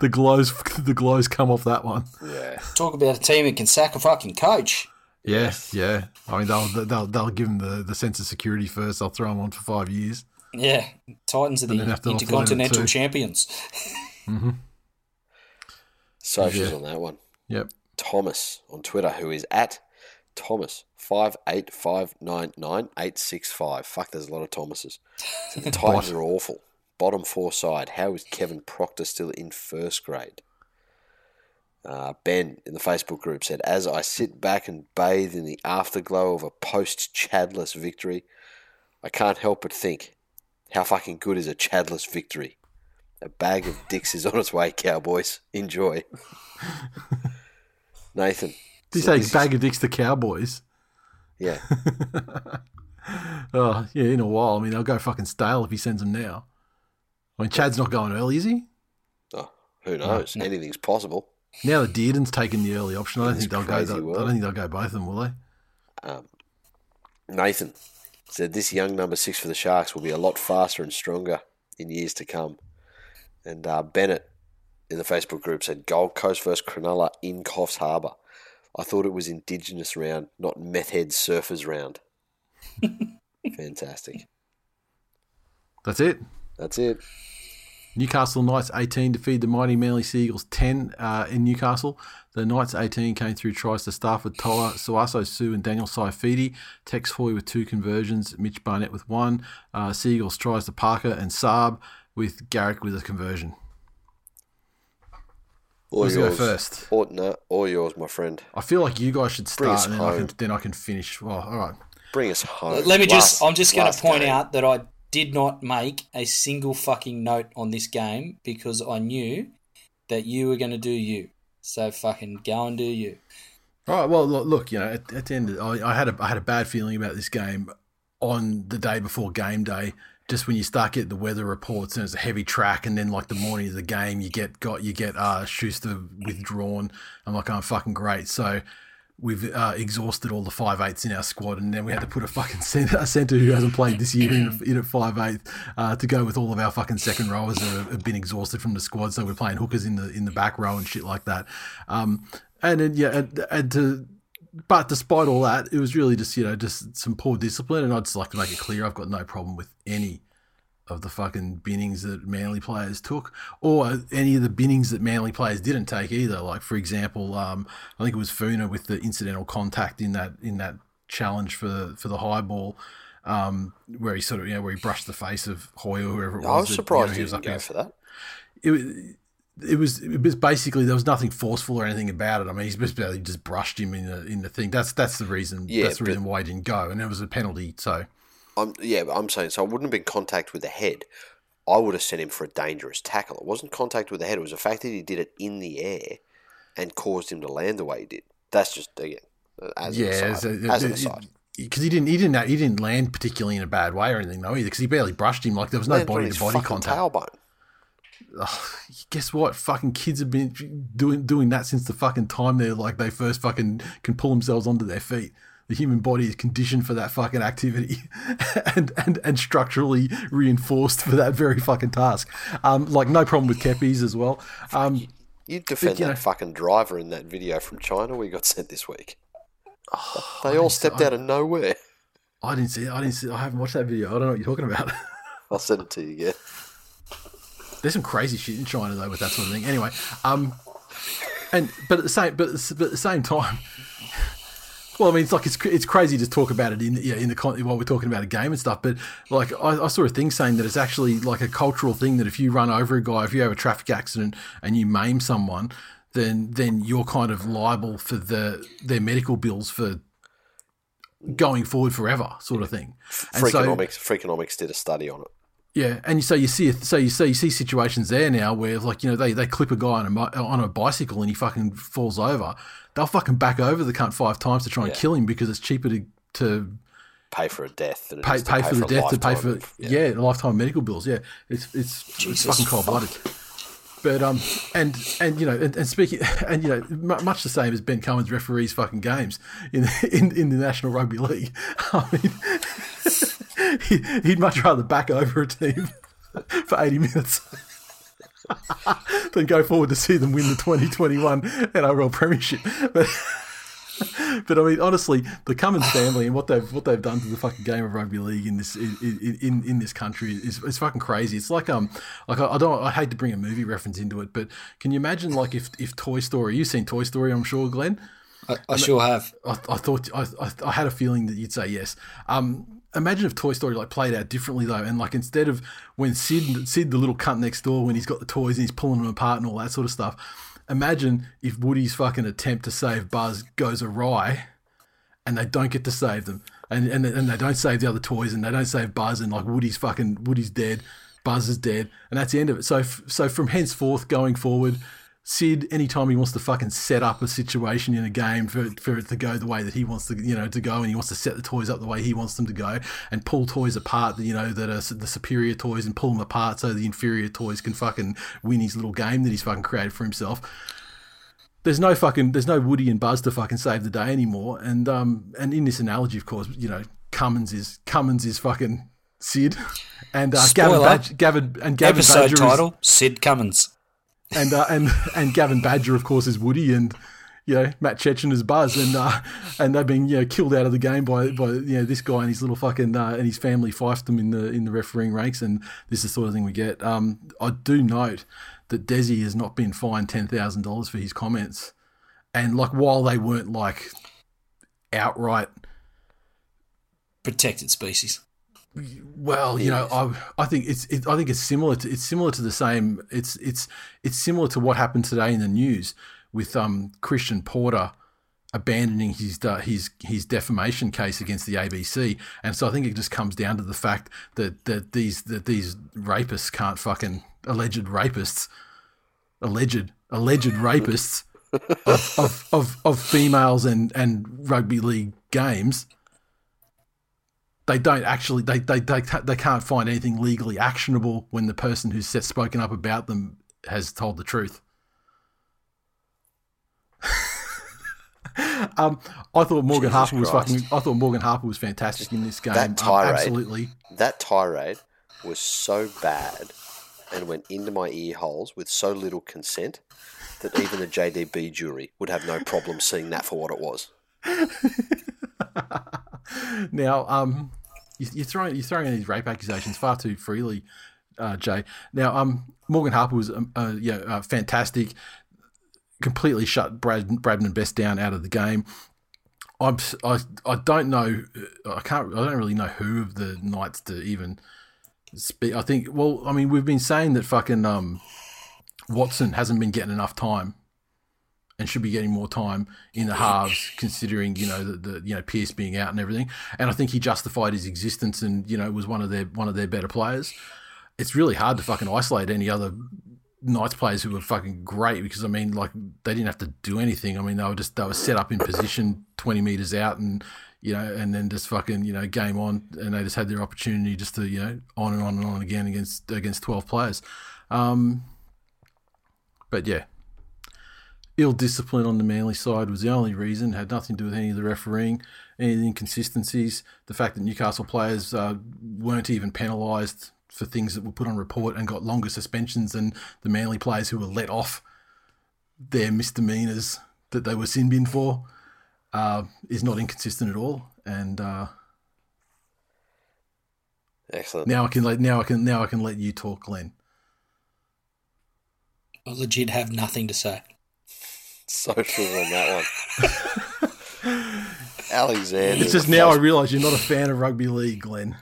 the glows the glows come off that one. Yeah. Talk about a team that can sack a fucking coach. Yeah, yeah. I mean, they'll they'll they'll give him the, the sense of security first. They'll throw him on for five years. Yeah, Titans are the And then have to offload it intercontinental champions. Mm-hmm. Socials Yeah. on that one. Yep. Thomas on Twitter, who is at Thomas five eight five nine nine eight six five. Fuck, there's a lot of Thomases. So the Titans are awful. Bottom four side. How is Kevin Proctor still in first grade? Uh, ben in the Facebook group said, "As I sit back and bathe in the afterglow of a post Chadless victory, I can't help but think, how fucking good is a Chadless victory? A bag of dicks is on its way, Cowboys. Enjoy." Nathan. Did you so say this is- bag of dicks to Cowboys? Yeah. Oh, yeah, in a while. I mean, they'll go fucking stale if he sends them now. I mean, Chad's not going early, is he? Oh, who knows? Anything's possible. Now that Dearden's taken the early option, I don't think they'll go. I don't think they'll go both of them, will they? Um, Nathan said this young number six for the Sharks will be a lot faster and stronger in years to come. And uh, Bennett in the Facebook group said Gold Coast versus Cronulla in Coffs Harbour. I thought it was Indigenous round, not meth head surfers round. Fantastic. That's it. That's it. Newcastle Knights 18 defeated the mighty Manly Seagulls 10 uh, in Newcastle. The Knights 18 came through tries to Starford, To'a, Sauaso Sue, and Daniel Saifiti. Tex Hoy with two conversions, Mitch Barnett with one. Uh, Seagulls tries to Parker and Saab with Garrick with a conversion. All Who's going yours. first? Or, no, all yours, my friend. I feel like you guys should Bring start and then I, can, then I can finish. Well, all right. Bring us home. Let me just, I'm just going to point game. out that I did not make a single fucking note on this game because I knew that you were going to do you. So fucking go and do you. All right. Well, look, you know, at, at the end, I, I had a I had a bad feeling about this game on the day before game day. Just when you start getting the weather reports and it's a heavy track, and then like the morning of the game, you get got you get uh, Schuster withdrawn. I'm like, I'm oh, fucking great. So we've uh, exhausted all the five eighths in our squad, and then we had to put a fucking center, a center who hasn't played this year in, in at five uh, to go with all of our fucking second rowers have- have been exhausted from the squad. So we're playing hookers in the in the back row and shit like that. Um, and then yeah, and, and to but despite all that, it was really just you know just some poor discipline, and I'd just like to make it clear I've got no problem with any of the fucking binnings that Manly players took, or any of the binnings that Manly players didn't take either. Like for example, um, I think it was Funa with the incidental contact in that in that challenge for for the high ball. Um, where he sort of, you know, where he brushed the face of Hoy or whoever it was. I was that, surprised you know, didn't go against- for that. it, was- it was it was basically there was nothing forceful or anything about it. I mean, he's basically just brushed him in the in the thing. That's that's the reason. Yeah, that's the reason why he didn't go, and it was a penalty. So I'm, yeah, but I'm saying so. I wouldn't have been contact with the head. I would have sent him for a dangerous tackle. It wasn't contact with the head. It was the fact that he did it in the air and caused him to land the way he did. That's just again uh, as yeah, an as, aside. a- as an it- aside. because he didn't he didn't he didn't land particularly in a bad way or anything though either. Because he barely brushed him. Like there was no body to body contact. Tailbone. Guess what? Fucking kids have been doing doing that since the fucking time they're like they first fucking can pull themselves onto their feet. The human body is conditioned for that fucking activity, and and and structurally reinforced for that very fucking task. Um, like no problem with Keppie's as well. Um, You defend you that know- fucking driver in that video from China we got sent this week. Oh, they all stepped out of nowhere. I didn't see. I didn't see. I haven't watched that video. I don't know what you're talking about. I'll send it to you again. There's some crazy shit in China though with that sort of thing. Anyway, um, and but at the same but, but at the same time, well, I mean, it's like it's it's crazy to talk about it in yeah in the con- while we're talking about a game and stuff. But like I, I saw a thing saying that it's actually like a cultural thing that if you run over a guy, if you have a traffic accident and you maim someone, then then you're kind of liable for the their medical bills for going forward forever, sort of thing. And so- Freakonomics, Freakonomics did a study on it. Yeah, and so you see, so you see, you see situations there now where, like, you know, they, they clip a guy on a on a bicycle and he fucking falls over. They'll fucking back over the cunt five times to try and Yeah. kill him because it's cheaper to to Pay for a death. Than it pay, pay for the a death to pay for lifetime of- yeah, lifetime medical bills. Yeah, it's it's, it's fucking cold blooded. But um and and you know and, and speaking and you know mu- much the same as Ben Cummins referees fucking games in in, in the National Rugby League. I mean, he, he'd much rather back over a team for eighty minutes than go forward to see them win the twenty twenty one NRL Premiership. But but I mean, honestly, the Cummins family and what they've what they've done to the fucking game of rugby league in this in in, in this country is it's fucking crazy. It's like um like I, I don't I hate to bring a movie reference into it, but can you imagine like if if Toy Story you've seen Toy Story I'm sure Glenn I, I sure have. I, I thought I, I, I had a feeling that you'd say yes. Um, imagine if Toy Story like played out differently though, and like instead of when Sid Sid the little cunt next door when he's got the toys and he's pulling them apart and all that sort of stuff. Imagine if Woody's fucking attempt to save Buzz goes awry, and they don't get to save them, and and and they don't save the other toys, and they don't save Buzz, and like Woody's fucking Woody's dead, Buzz is dead, and that's the end of it. So so from henceforth going forward. Sid, anytime he wants to fucking set up a situation in a game for, for it to go the way that he wants to, you know, to go, and he wants to set the toys up the way he wants them to go, and pull toys apart, that you know, that are the superior toys, and pull them apart so the inferior toys can fucking win his little game that he's fucking created for himself. There's no fucking, there's no Woody and Buzz to fucking save the day anymore, and um, and in this analogy, of course, you know, Cummins is Cummins is fucking Sid, and uh, Gavin, Spoiler. Badger, Gavin and Gavin Episode Badger is- title: Sid Cummins. And uh, and and Gavin Badger, of course, is Woody, and you know Matt Cecchin is Buzz, and uh, and they've been you know killed out of the game by by you know this guy and his little fucking uh, and his family fifed them in the in the refereeing ranks, and this is the sort of thing we get. Um, I do note that Desi has not been fined ten thousand dollars for his comments, and like while they weren't like outright Protected species. Well, you know, I, I think it's it, I think it's similar to it's similar to the same it's it's it's similar to what happened today in the news with um Christian Porter abandoning his uh, his his defamation case against the ABC, and so I think it just comes down to the fact that that these that these rapists can't fucking alleged rapists alleged alleged rapists of, of, of, of females and, and rugby league games they don't actually they, they, they, they can't find anything legally actionable when the person who's set, spoken up about them has told the truth. um, I thought Morgan Jesus Harper was Christ. fucking. I thought Morgan Harper was fantastic in this game. That Um, tirade. absolutely. That tirade was so bad and went into my ear holes with so little consent that even the JDB jury would have no problem seeing that for what it was. Now, um, you're throwing you're throwing these rape accusations far too freely, uh, Jay. Now, um, Morgan Harper was um, uh, yeah uh, fantastic, completely shut Brad Bradman Best down out of the game. I'm I, I don't know I can't I don't really know who of the Knights to even speak. I think well I mean we've been saying that fucking um Watson hasn't been getting enough time and should be getting more time in the halves, considering you know the, the you know Pearce being out and everything. And I think he justified his existence and you know was one of their one of their better players. It's really hard to fucking isolate any other Knights players who were fucking great because I mean like they didn't have to do anything. I mean they were just they were set up in position twenty meters out and you know and then just fucking you know game on and they just had their opportunity just to you know on and on and on again against against twelve players. Um, but yeah, ill discipline on the Manly side was the only reason. It Had nothing to do with any of the refereeing, any of the inconsistencies. The fact that Newcastle players uh, weren't even penalised for things that were put on report and got longer suspensions than the Manly players who were let off their misdemeanors that they were sin bin for uh, is not inconsistent at all. And uh, Excellent. now I can let now I can now I can let you talk, Glenn. I legit have nothing to say. Social on that one. Alexander. It's just now I realise you're not a fan of rugby league, Glenn.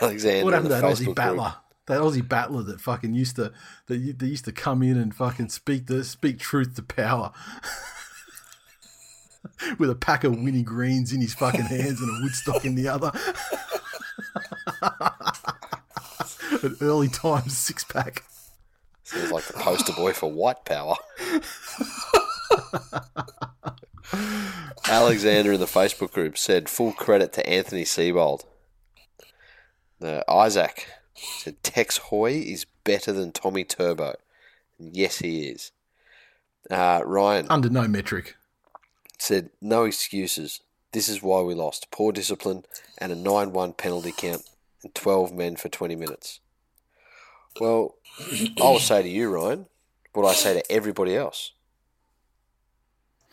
Alexander. What happened to that Aussie battler? group. That Aussie battler that fucking used to that that used to come in and fucking speak the speak truth to power. With a pack of Winnie Greens in his fucking hands and a Woodstock in the other. An early times six pack. Sounds like the poster boy for white power. Alexander in the Facebook group said, full credit to Anthony Seibold. Uh, Isaac said, Tex Hoy is better than Tommy Turbo. And yes, he is. Uh, Ryan Under no metric. said, no excuses. This is why we lost. Poor discipline and a 9 1 penalty count and 12 men for 20 minutes. Well, I'll say to you, Ryan, what I say to everybody else.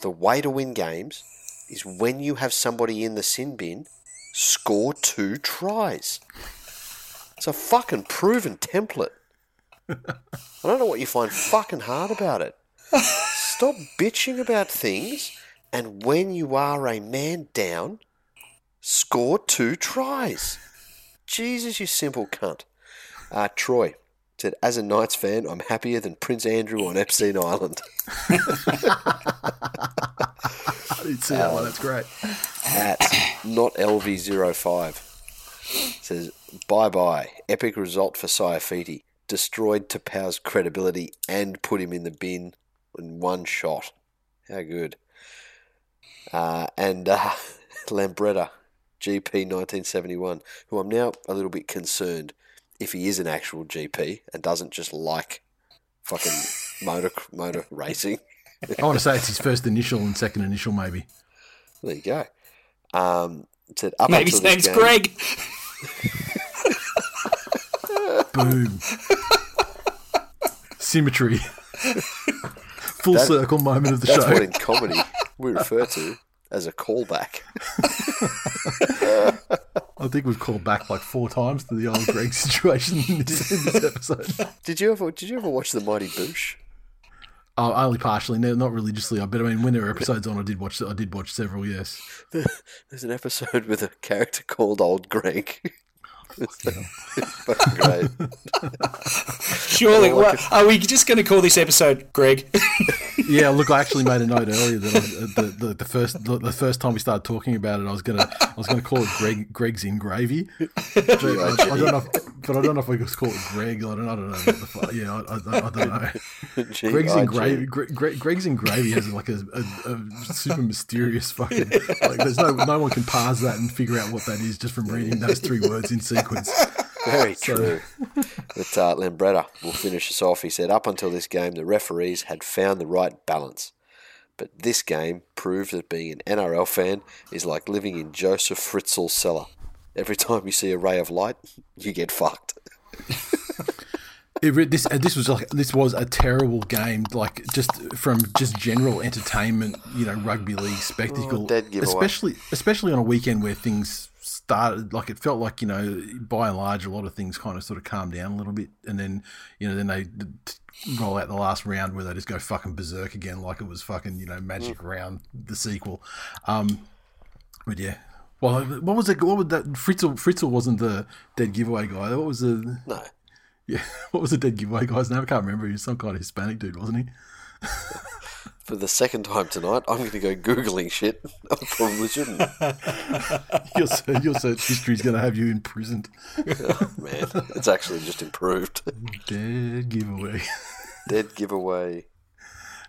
The way to win games is when you have somebody in the sin bin score two tries. It's a fucking proven template. I don't know what you find fucking hard about it. Stop bitching about things, and when you are a man down, score two tries. Jesus, you simple cunt. Uh, Troy said, as a Knights fan, I'm happier than Prince Andrew on Epstein Island. I didn't see that one. That's great. At not LV05 says, bye bye. Epic result for Saifiti. Destroyed Taupau's credibility and put him in the bin in one shot. How good. Uh, and uh, Lambretta, GP 1971, who I'm now a little bit concerned if he is an actual GP and doesn't just like fucking motor motor racing. I want to say it's his first initial and second initial, maybe. There you go. Um, said up Maybe his name's game- Greg. Boom. Symmetry. Full That- circle moment of the That's show. what in comedy we refer to as a callback. I think we've called back like four times to the old Greg situation in this, in this episode. Did you ever did you ever watch the Mighty Boosh? Oh, only partially, no, not religiously. But I mean, when there were episodes on, I did watch. I did watch several. Yes. There's an episode with a character called Old Greg. it's fucking great. Surely, Well, I what, are we just going to call this episode Greg? Yeah, look, I actually made a note earlier that I uh, the, the the first the, the first time we started talking about it, I was gonna I was gonna call it Greg Greg's in gravy. But I, I don't know, if, but I don't know if I could call it Greg. I don't, I don't know. The fuck. Yeah, I, I, I don't know. Greg's in gravy. Greg, Greg, Greg's in gravy has like a, a, a super mysterious fucking. Like, there's no no one can parse that and figure out what that is just from reading those three words in sequence. Very true. but uh, Lambretta will finish us off. He said, Up until this game, the referees had found the right balance. But this game proved that being an NRL fan is like living in Joseph Fritzl's cellar. Every time you see a ray of light, you get fucked. It, this uh, this was like this was a terrible game, like just from just general entertainment, you know, rugby league spectacle, Oh, especially especially on a weekend where things started like it felt like you know by and large a lot of things kind of sort of calmed down a little bit. And then you know then they roll out the last round where they just go fucking berserk again like it was fucking you know magic round the sequel. Um but yeah. Well what was it what was that Fritzl Fritzl wasn't the dead giveaway guy. What was the No. yeah what was the dead giveaway guy's name? I can't remember. He was some kind of hispanic dude wasn't he For the second time tonight, I'm going to go Googling shit. I probably shouldn't. your, search- your search history is going to have you imprisoned Man, it's actually just improved. dead giveaway Dead giveaway.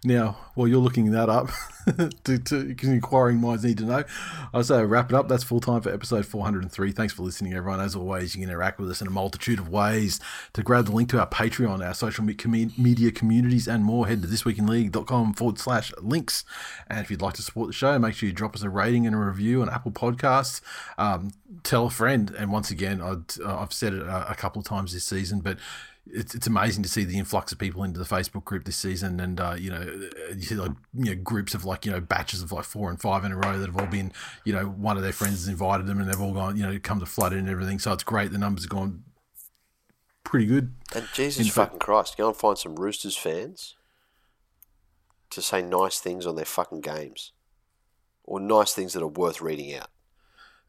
Now, while you're looking that up, to, inquiring minds need to know, I say wrap it up. That's full time for episode 403. Thanks for listening, everyone. As always, you can interact with us in a multitude of ways. To grab the link to our Patreon, our social media communities, and more, head to thisweekinleague.com forward slash links. And if you'd like to support the show, make sure you drop us a rating and a review on Apple Podcasts. Um, tell a friend. And once again, I'd, uh, I've said it a couple of times this season, but it's, it's amazing to see the influx of people into the Facebook group this season, and uh, you know, you see like you know groups of like you know batches of like four and five in a row that have all been you know one of their friends has invited them, and they've all gone you know come to flood in and everything. So it's great. The numbers have gone pretty good. And Jesus In fact- fucking Christ, go and find some Roosters fans to say nice things on their fucking games. Or nice things that are worth reading out.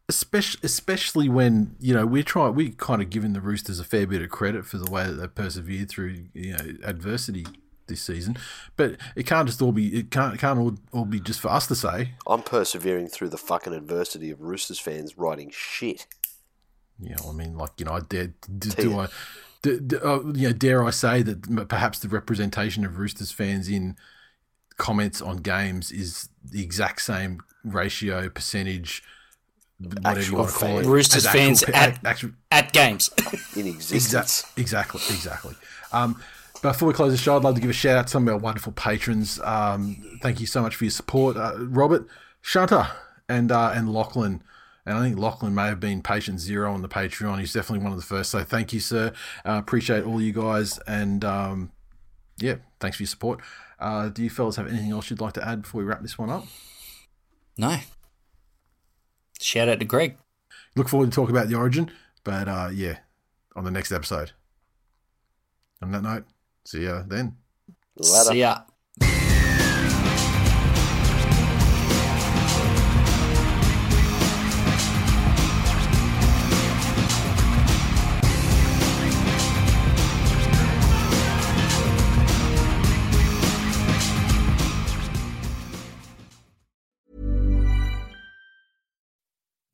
Especially especially when you know we're trying we kind of giving the Roosters a fair bit of credit for the way that they persevered through you know adversity this season, but it can't just all be it can't it can't all, all be just for us to say. I'm persevering through the fucking adversity of Roosters fans writing shit. You know, I mean, like you know, I dare do, do. I. Do, do, uh, you know, dare I say that perhaps the representation of Roosters fans in comments on games is the exact same ratio, percentage, Actual want to call it. Roosters as actual fans pa- at- actual, At games. In existence. Exactly, exactly, exactly. Um, before we close the show, I'd love to give a shout out to some of our wonderful patrons. Um, thank you so much for your support, uh, Robert, Shunter, and uh, and Lachlan. And I think Lachlan may have been patient zero on the Patreon. He's definitely one of the first. So thank you, sir. Uh, appreciate all you guys. And um, yeah, thanks for your support. Uh, do you fellas have anything else you'd like to add before we wrap this one up? No. Shout out to Greg. Look forward to talk about the origin. But uh, yeah, on the next episode. On that note, see ya then. Ladder. See ya.